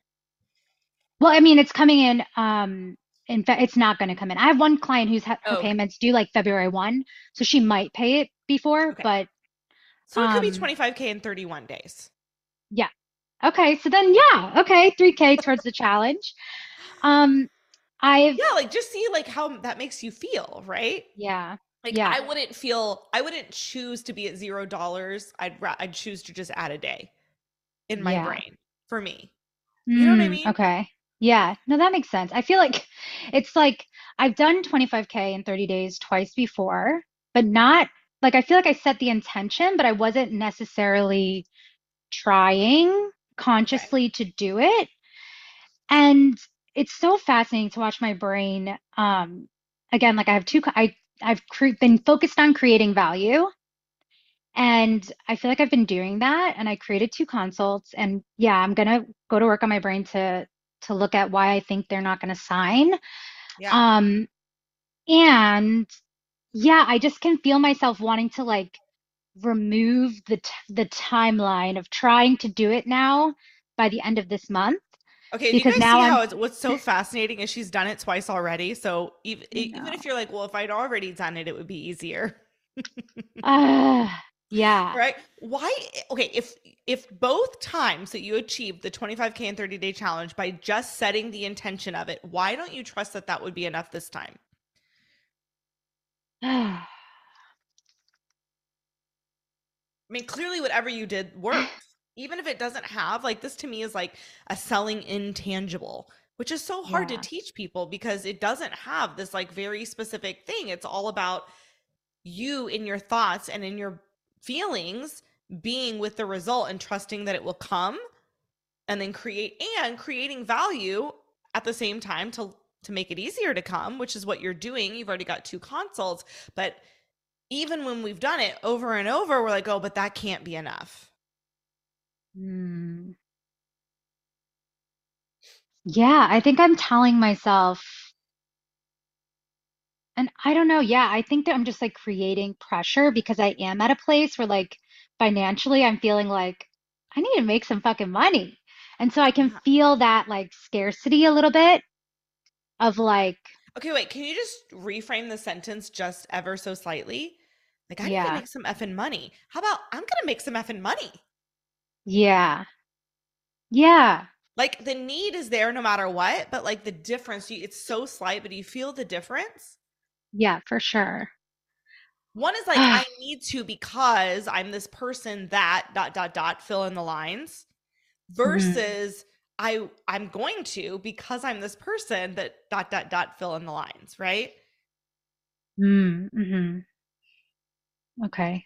well, I mean, it's coming in. Um, in fact, it's not going to come in. I have one client who's had her Oh, okay. payments due like February 1, so she might pay it before, Okay. but So it could be Um, 25k in 31 days. Yeah. Okay, so then yeah, okay, 3K towards the challenge. Um, I've Yeah, like just see like how that makes you feel, right? yeah, Like Yeah. I wouldn't feel I wouldn't choose to be at zero dollars. I'd I'd choose to just add a day in my Yeah. brain for me. You know what I Mm, mean? Okay. Yeah, no, that makes sense. I feel like it's like I've done 25K in 30 days twice before, but not like I feel like I set the intention, but I wasn't necessarily trying consciously to do it. And it's so fascinating to watch my brain. Um, again, like I have two, I I've cre been focused on creating value, and I feel like I've been doing that. And I created two consults, and yeah, I'm gonna go to work on my brain to to look at why I think they're not gonna sign. Yeah. Um, and yeah, I just can feel myself wanting to like remove the t the timeline of trying to do it now by the end of this month. Okay, because now how it's what's so fascinating is she's done it twice already. So even even if you're like, well, if I'd already done it, it would be easier. Ah, yeah. right why okay if if both times that you achieved the 25k and 30 day challenge by just setting the intention of it why don't you trust that that would be enough this time i mean clearly whatever you did worked even if it doesn't have like this to me is like a selling intangible which is so hard Yeah. to teach people because it doesn't have this like very specific thing it's all about you in your thoughts and in your feelings being with the result and trusting that it will come and then create and creating value at the same time to to make it easier to come which is what you're doing you've already got two consults but even when we've done it over and over we're like oh but that can't be enough Hmm. Yeah, I think I'm telling myself, and I don't know. Yeah, I think that I'm just like creating pressure because I am at a place where like financially I'm feeling like I need to make some fucking money. And so I can feel that like scarcity a little bit of like, okay wait can you just reframe the sentence just ever so slightly? Like i need to make some effing money. How about i'm gonna make some effing money. Yeah, yeah, like the need is there no matter what but like the difference you, it's so slight but you feel the difference yeah, for sure. one is like i need to because i'm this person that dot dot dot fill in the lines versus i i'm going to because i'm this person that dot dot dot fill in the lines right Mm, hmm Okay.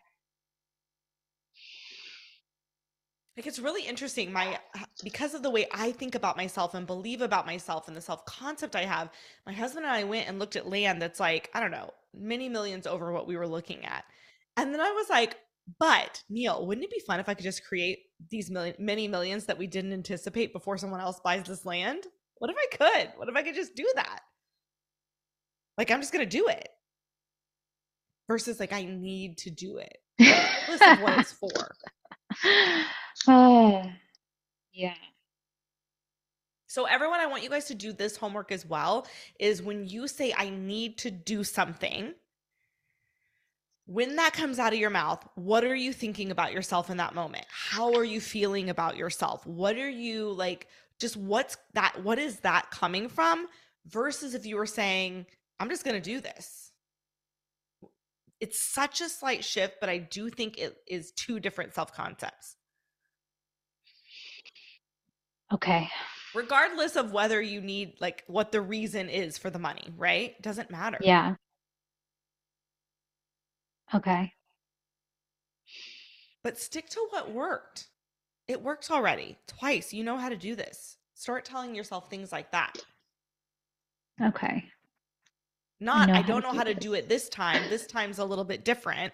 Like it's really interesting. My uh, because of the way i think about myself and believe about myself and the self concept i have my husband and i went and looked at land that's like i don't know many millions over what we were looking at. And then i was like but neil wouldn't it be fun if i could just create these million many millions that we didn't anticipate before someone else buys this land? What if i could? What if i could just do that? Like i'm just gonna do it. Versus like I need to do it. Of what it's for. Oh, yeah. So everyone, I want you guys to do this homework as well. Is when you say I need to do something, when that comes out of your mouth, what are you thinking about yourself in that moment? How are you feeling about yourself? What are you like just what's that what is that coming from versus if you were saying I'm just going to do this. It's such a slight shift, but I do think it is two different self concepts. Okay. regardless of whether you need like what the reason is for the money, right? Doesn't matter. Yeah. Okay. But stick to what worked. It worked already twice. You know how to do this. Start telling yourself things like that. Okay. Not, know I don't know do how to do it this time. This time's a little bit different.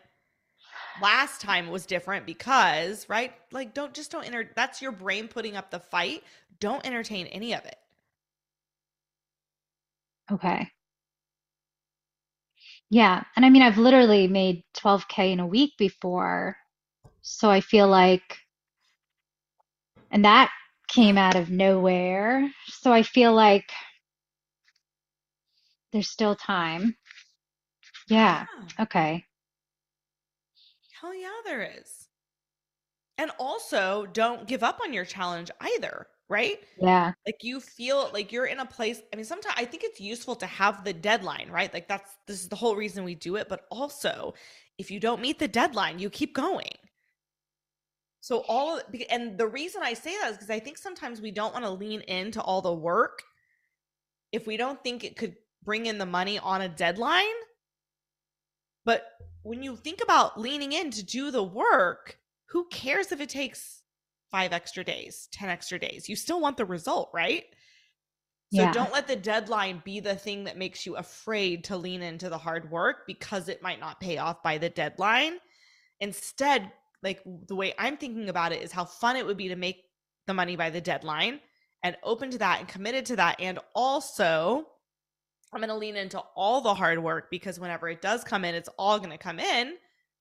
Last time was different because, right? Like, don't just don't enter. That's your brain putting up the fight. Don't entertain any of it. Okay. Yeah. And I mean, I've literally made 12K in a week before. So I feel like, and that came out of nowhere. So I feel like there's still time. Yeah. Okay. Hell yeah, there is. And also, don't give up on your challenge either, right? Yeah. Like you feel like you're in a place. I mean, sometimes I think it's useful to have the deadline, right? Like that's this is the whole reason we do it. But also, if you don't meet the deadline, you keep going. So all of, and the reason I say that is because I think sometimes we don't want to lean into all the work if we don't think it could bring in the money on a deadline. But when you think about leaning in to do the work, who cares if it takes five extra days, 10 extra days? You still want the result, right? So Yeah. don't let the deadline be the thing that makes you afraid to lean into the hard work because it might not pay off by the deadline. Instead, like the way I'm thinking about it is how fun it would be to make the money by the deadline and open to that and committed to that. And also, I'm going to lean into all the hard work because whenever it does come in, it's all going to come in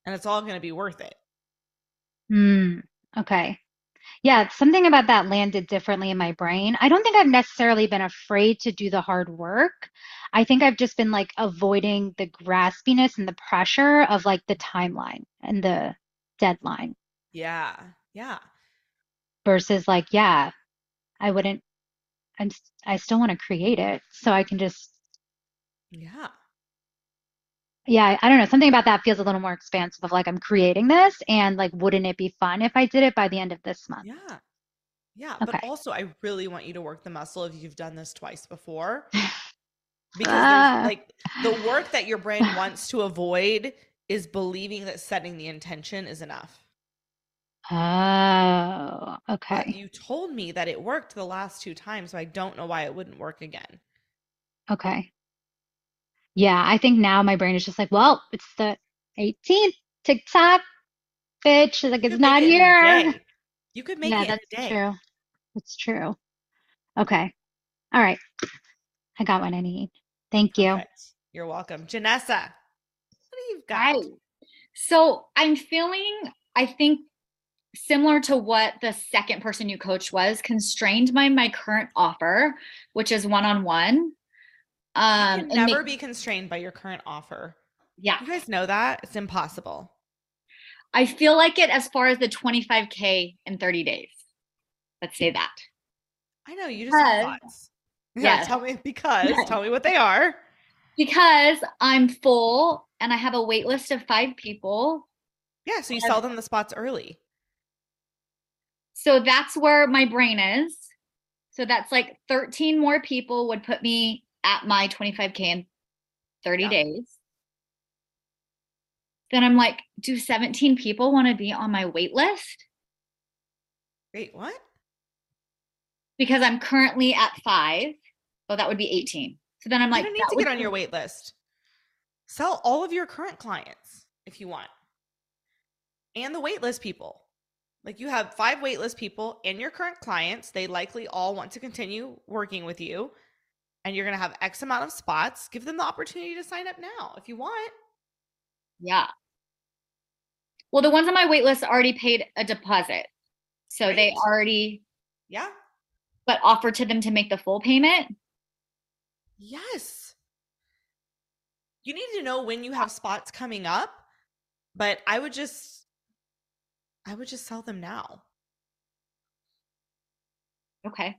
and it's all going to be worth it. Hmm. Okay. Yeah, something about that landed differently in my brain. I don't think I've necessarily been afraid to do the hard work. I think I've just been like avoiding the graspiness and the pressure of like the timeline and the deadline Yeah. Yeah. versus like, yeah, I wouldn't, I'm, I still want to create it. So I can just, Yeah. yeah, I, don't know. Something about that feels a little more expansive of like, I'm creating this and like, wouldn't it be fun if I did it by the end of this month? Yeah. Yeah. But also, I really want you to work the muscle if you've done this twice before. Because there's ah. like the work that your brain wants to avoid is believing that setting the intention is enough. Oh, But okay. you told me that it worked the last two times, so I don't know why it wouldn't work again. Okay. Yeah, I think now my brain is just like, well, it's the 18th TikTok, bitch. Like it's not it here. You could make Yeah, it in that's a day. true. That's true. Okay. All right. I got what I need. Thank you. Perfect. You're welcome. Janessa, what do you got? Right. So I'm feeling, I think, similar to what the second person you coached was constrained by my current offer, which is one on one. You Um, can never make- be constrained by your current offer. yeah, You guys know that? It's impossible. I feel like it as far as the 25K in 30 days. Let's say that. I know you just have Because-. Yeah, Yes. tell me because Yes. tell me what they are. Because I'm full and I have a wait list of five people. Yeah, so you sell them the spots early. So that's where my brain is. So that's like 13 more people would put me at my 25K in 30 Yeah. days. Then I'm like, do 17 people want to be on my wait list? Wait, what? Because I'm currently at five. Oh, that would be 18. So then I'm like, you don't need to get on be- your wait list. Sell all of your current clients if you want. And the wait list people. Like you have five wait list people and your current clients. They likely all want to continue working with you. And you're going to have X amount of spots. Give them the opportunity to sign up now if you want. Yeah. Well, the ones on my wait list already paid a deposit. So they already, Yeah. but offer to them to make the full payment. Yes. You need to know when you have spots coming up, but I would just I would just sell them now. Okay.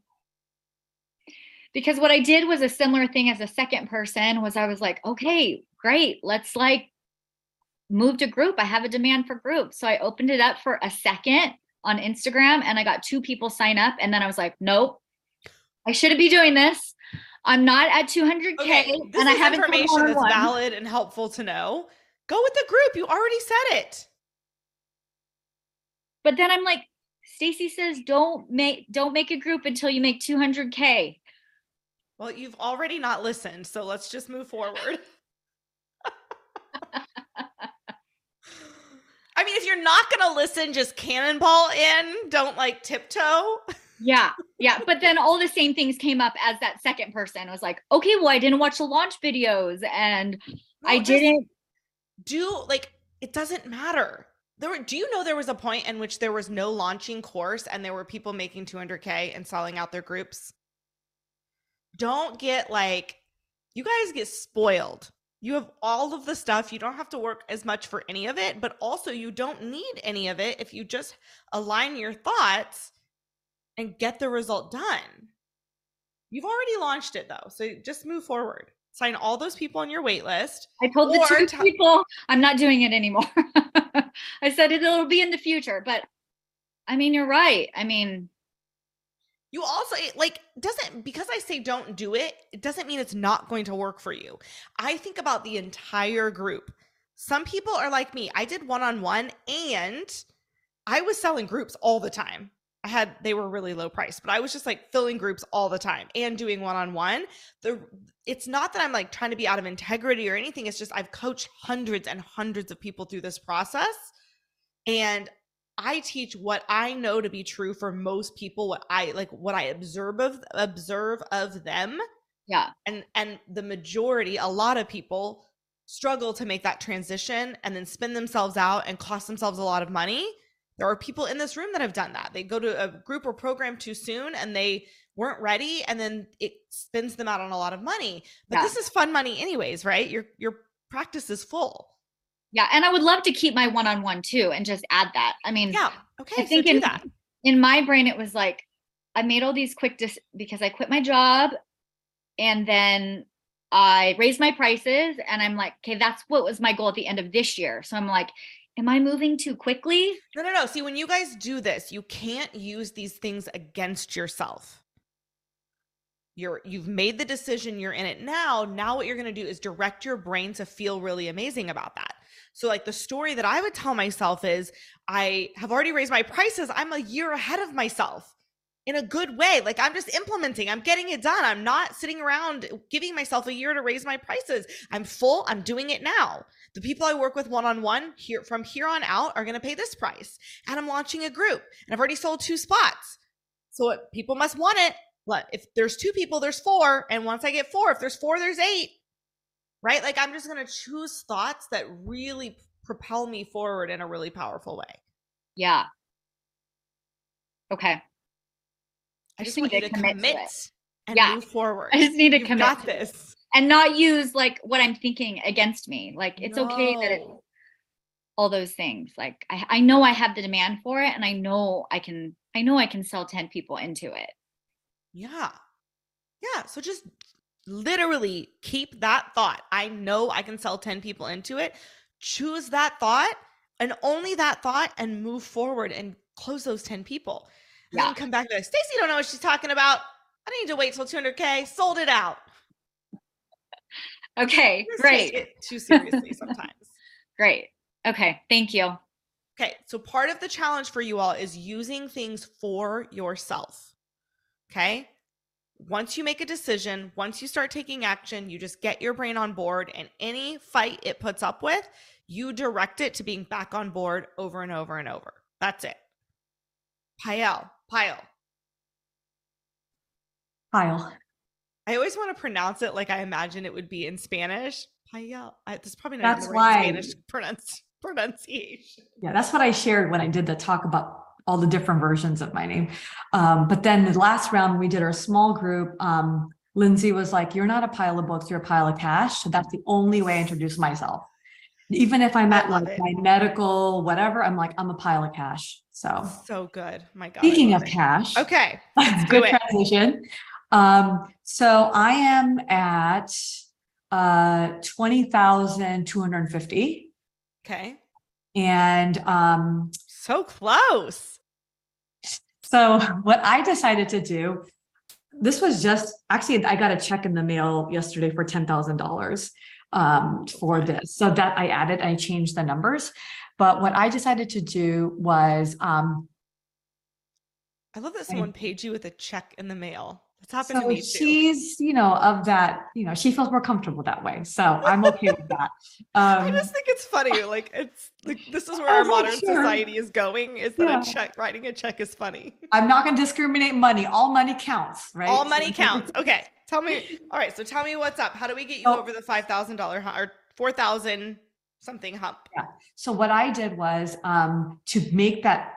Because what I did was a similar thing as a second person was I was like, okay, great. Let's like move to group. I have a demand for group. So I opened it up for a second on Instagram and I got two people sign up and then I was like, nope. I shouldn't be doing this. I'm not at 200k Okay, this and I haven't done information that's valid and helpful to know. Go with the group. You already said it. But then I'm like, Stacey says don't make don't make a group until you make 200k. Well, you've already not listened, so let's just move forward. I mean, if you're not going to listen, just cannonball in. Don't like tiptoe. Yeah, yeah. But then all the same things came up as that second person was like, okay, well, I didn't watch the launch videos and I No, didn't. do like it doesn't matter. There were, do you know there was a point in which there was no launching course and there were people making 200k and selling out their groups? Don't get like you guys get spoiled. You have all of the stuff. You don't have to work as much for any of it, but also you don't need any of it if you just align your thoughts and get the result done. You've already launched it though, so just move forward. Sign all those people on your wait list. I told the two tell- people I'm not doing it anymore. I said it'll be in the future, but I mean, you're right. I mean, You also like doesn't because I say don't do it, it doesn't mean it's not going to work for you. I think about the entire group. Some people are like me. I did one-on-one and I was selling groups all the time. I had they were really low price, but I was just like filling groups all the time and doing one-on-one. The it's not that I'm like trying to be out of integrity or anything. It's just I've coached hundreds and hundreds of people through this process and I teach what I know to be true for most people, what I like what I observe of observe of them. yeah, And and the majority, a lot of people struggle to make that transition and then spin themselves out and cost themselves a lot of money. There are people in this room that have done that. They go to a group or program too soon and they weren't ready and then it spins them out on a lot of money. But Yeah. this is fun money anyways, right? Your your practice is full. Yeah. And I would love to keep my one on one too and just add that. I mean, Yeah. Okay. I think so do in, that. in my brain, it was like, I made all these quick dis- because I quit my job and then I raised my prices and I'm like, okay, that's what was my goal at the end of this year. So I'm like, am I moving too quickly? No, no, no. See, when you guys do this, you can't use these things against yourself. You're you've made the decision, you're in it now. Now what you're going to do is direct your brain to feel really amazing about that. So like the story that I would tell myself is I have already raised my prices. I'm a year ahead of myself in a good way. Like I'm just implementing. I'm getting it done. I'm not sitting around giving myself a year to raise my prices. I'm full. I'm doing it now. The people I work with one on one here from here on out are going to pay this price. And I'm launching a group and I've already sold two spots. So people must want it. What if there's two people, there's four. And once I get four, if there's four, there's eight. Right? Like I'm just going to choose thoughts that really propel me forward in a really powerful way. Yeah. Okay. I just just want need you to to commit to and Yeah. move forward. I just need to You've commit got to this. and not use like what I'm thinking against me. Like it's okay that it's all those things. Like I, I know I have the demand for it and I know I can I know I can sell 10 people into it. Yeah. Yeah. So just literally keep that thought. I know I can sell 10 people into it. Choose that thought and only that thought and move forward and close those 10 people. And Yeah. then come back to like, Stacey don't know what she's talking about. I need to wait till 200K. Sold it out. Okay, great. Too seriously sometimes. Great. Okay, thank you. Okay, so part of the challenge for you all is using things for yourself. Okay? Once you make a decision, once you start taking action, you just get your brain on board and any fight it puts up with, you direct it to being back on board over and over and over. That's it. Payel, Pyle. Pile. I always want to pronounce it like I imagine it would be in Spanish. I, this probably not That's why- Spanish pronounce, pronunciation. Yeah, that's what I shared when I did the talk about all the different versions of my name. Um, but then the last round, we did our small group. Um, Lindsay was like, You're not a pile of books, you're a pile of cash. So that's the only way I introduce myself. Even if I'm at like it. my medical, whatever, I'm like, I'm a pile of cash. So So good. My God. Speaking of it. cash, Okay. Let's good do it. transition. Um, so I am at uh twenty thousand two hundred and fifty. Okay. And um So close. So what I decided to do, this was just actually I got a check in the mail yesterday for ten thousand dollars um for this. So that I added, I changed the numbers. But what I decided to do was um I love that I- someone paid you with a check in the mail. That's happened to so me too. she's, you know, of that, you know, she feels more comfortable that way. So I'm okay with that. I Um just think it's funny. Like it's like this is where I our modern sure. society is going. Is that Yeah. a check writing a check is funny. I'm not gonna discriminate money. All money counts, right? All money counts. Okay, tell me. All right, so tell me what's up. How do we get you So- over the five thousand dollar or four thousand something hump? Yeah. So what I did was um to make that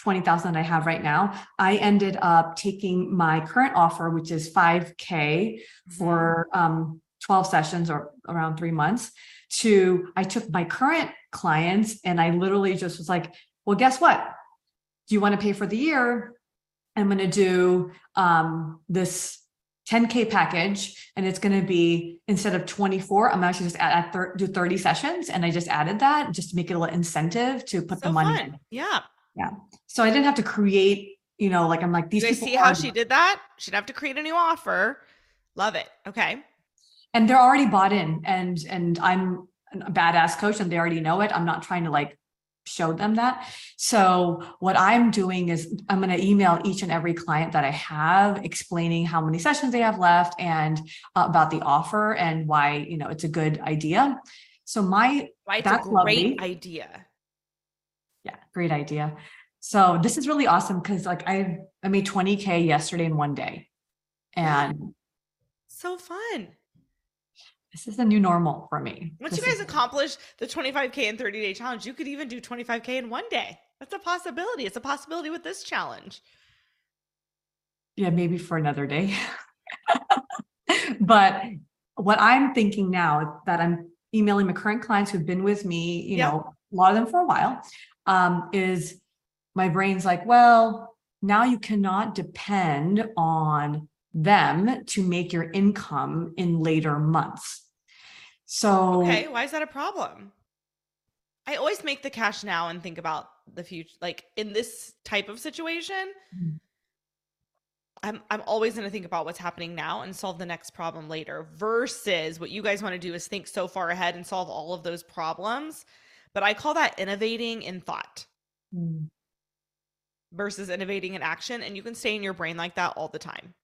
twenty thousand I have right now, I ended up taking my current offer, which is five K for um twelve sessions or around three months. To I took my current clients and I literally just was like, well, guess what? Do you want to pay for the year? I'm gonna do um this 10K package and it's going to be instead of 24, I'm actually just at, at thir- do 30 sessions. And I just added that just to make it a little incentive to put the money fun. in. Yeah. Yeah. So I didn't have to create, you know, like I'm like, these you see how she did that? She'd have to create a new offer. Love it. Okay. and they're already bought in and, and I'm a badass coach and they already know it. I'm not trying to like show them that. So what I'm doing is I'm going to email each and every client that I have explaining how many sessions they have left and uh, about the offer and why, you know, it's a good idea. So my Why it's That's a great lovely. idea. Yeah, great idea. So this is really awesome because like I I made 20k yesterday in one day. And So fun. this is the new normal for me. Once you guys is- accomplish the 25K and 30 day challenge, you could even do 25K in one day. That's a possibility. It's a possibility with this challenge. yeah, maybe for another day. but what I'm thinking now that I'm emailing my current clients who've been with me, you Yeah. know, a lot of them for a while, um, is my brain's like, well, now you cannot depend on them to make your income in later months. So Okay, why is that a problem? I always make the cash now and think about the future. Like in this type of situation, Mhm. I'm I'm always going to think about what's happening now and solve the next problem later. Versus what you guys want to do is think so far ahead and solve all of those problems. But I call that innovating in thought Mm. Versus innovating in action, and you can stay in your brain like that all the time.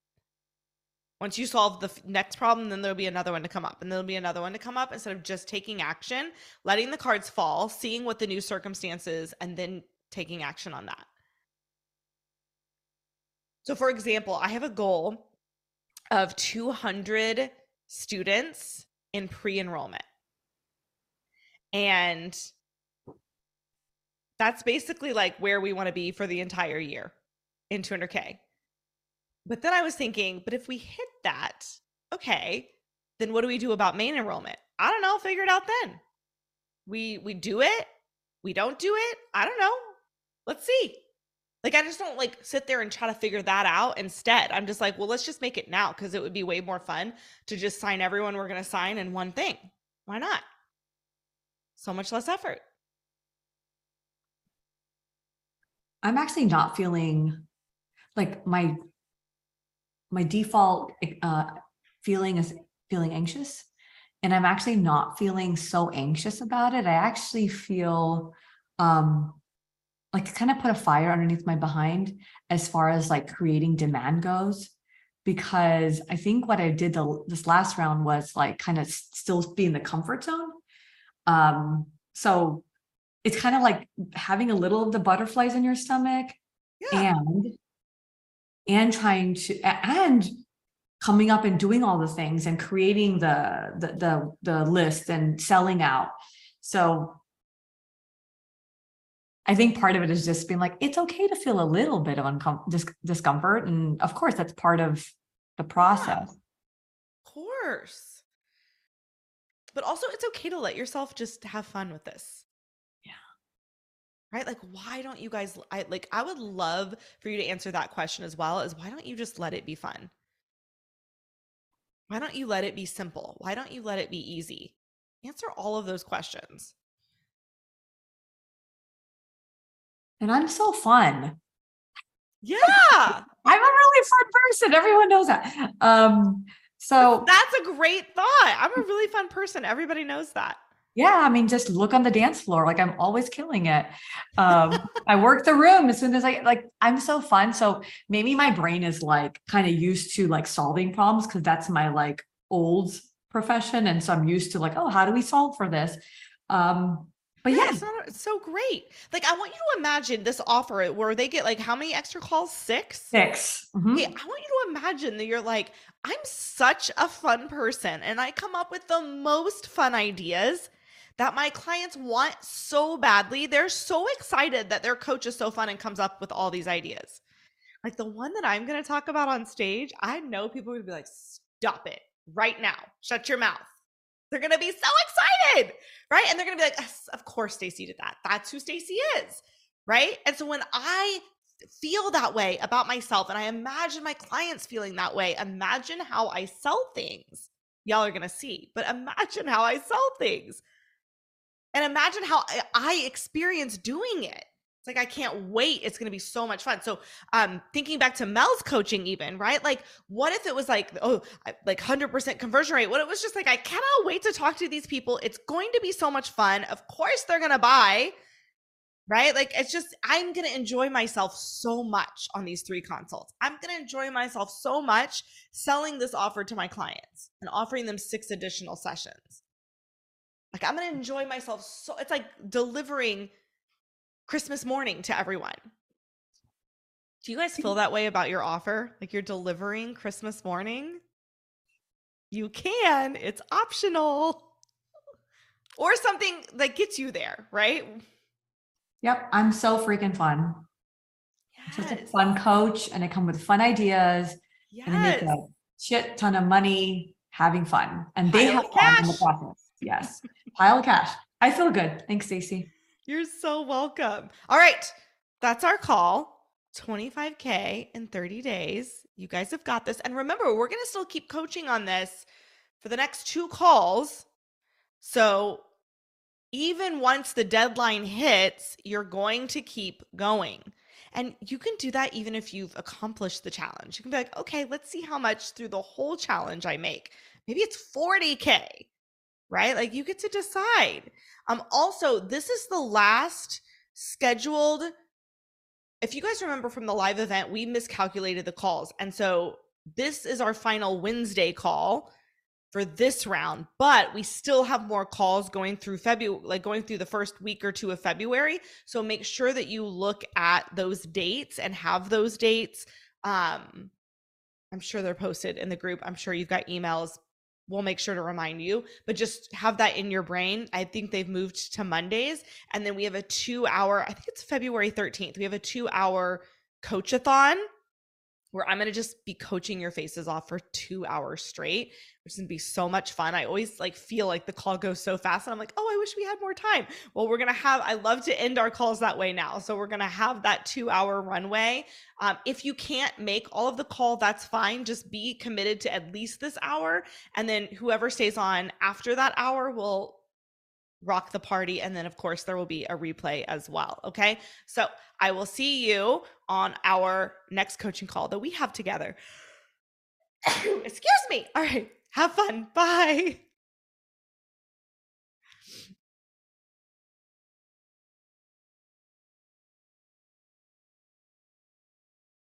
Once you solve the next problem, then there'll be another one to come up, and there'll be another one to come up instead of just taking action, letting the cards fall, seeing what the new circumstances, and then taking action on that. So, for example, I have a goal of 200 students in pre enrollment. And that's basically like where we want to be for the entire year in 200K. But then I was thinking, but if we hit that, okay, then what do we do about main enrollment? I don't know, figure it out then. We we do it, we don't do it, I don't know. Let's see. Like I just don't like sit there and try to figure that out instead. I'm just like, well, let's just make it now because it would be way more fun to just sign everyone we're going to sign in one thing. Why not? So much less effort. I'm actually not feeling like my my default uh feeling is feeling anxious and I'm actually not feeling so anxious about it. I actually feel um like kind of put a fire underneath my behind as far as like creating demand goes because I think what I did the, this last round was like kind of still be in the comfort zone. Um so it's kind of like having a little of the butterflies in your stomach Yeah. and and trying to and coming up and doing all the things and creating the the the, the list and selling out. So I think part of it is just being like, it's okay to feel a little bit of uncom- dis- discomfort. And of course, that's part of the process. Of course. But also, it's okay to let yourself just have fun with this. Right? Like, why don't you guys? I like. I would love for you to answer that question as well. Is why don't you just let it be fun? Why don't you let it be simple? Why don't you let it be easy? Answer all of those questions. And I'm so fun. Yeah. I'm a really fun person. Everyone knows that. Um, so That's a great thought. I'm a really fun person. Everybody knows that. Yeah, I mean, just look on the dance floor. Like I'm always killing it. Um, I work the room as soon as I like, I'm so fun. So maybe my brain is like kind of used to like solving problems because that's my like old profession. And so I'm used to like, oh, how do we solve for this? Um, but yeah, it's, not, it's so great. Like, I want you to imagine this offer where they get like how many extra calls? Six? six. Mhm. Okay, I want you to imagine that you're like, I'm such a fun person and I come up with the most fun ideas that my clients want so badly. They're so excited that their coach is so fun and comes up with all these ideas. Like the one that I'm going to talk about on stage, I know people to be like, stop it right now. Shut your mouth. They're going to be so excited, right? And they're going to be like, "Yes, of course Stacey did that. That's who Stacey is, right? And so when I feel that way about myself and I imagine my clients feeling that way, imagine how I sell things. Y'all are going to see, but imagine how I sell things. And imagine how I- experience doing it. It's like I can't wait. It's going to be so much fun. So, um thinking back to Mel's coaching even, right? Like what if it was like oh, like 100% conversion rate? What it was just like I cannot wait to talk to these people. It's going to be so much fun. Of course they're going to buy right? Like it's just I'm going to enjoy myself so much on these three consults. I'm going to enjoy myself so much selling this offer to my clients and offering them six additional sessions. Like I'm going to enjoy myself so it's like delivering Christmas morning to everyone. Do you guys feel that way about your offer? Like you're delivering Christmas morning? You can. It's optional. Or something that gets you there, right? Yep. I'm so freaking fun. Such a Yes. fun coach and I come with fun ideas and I make Yes. a shit ton of money having fun. And they Pile have fun in the process. Yes. Pile of cash. I feel good. Thanks, Stacey. You're so welcome. All right. That's our call. 25K in 30 days. You guys have got this. And remember, we're going to still keep coaching on this for the next two calls. So even once the deadline hits, you're going to keep going. And you can do that even if you've accomplished the challenge. You can be like, okay, let's see how much through the whole challenge I make. Maybe it's 40K, right? Like you get to decide. Um, also, this is the last scheduled. If you guys remember from the live event, we miscalculated the calls. And so this is our final Wednesday call for this round, but we still have more calls going through February, like going through the first week or two of February. So make sure that you look at those dates and have those dates. Um, I'm sure they're posted in the group. I'm sure you've got emails. We'll make sure to remind you, but just have that in your brain. I think they've moved to Mondays. And then we have a two hour, I think it's February 13th. We have a two hour coachathon where I'm going to just be coaching your faces off for two hours straight, which is going to be so much fun. I always like feel like the call goes so fast and I'm like, oh, I wish we had more time. Well, we're going to have, I love to end our calls that way now. So we're going to have that two hour runway. Um, if you can't make all of the call, that's fine. Just be committed to at least this hour. And then whoever stays on after that hour will rock the party. And then, of course, there will be a replay as well. Okay. So I will see you on our next coaching call that we have together. Excuse me. All right. Have fun. Bye.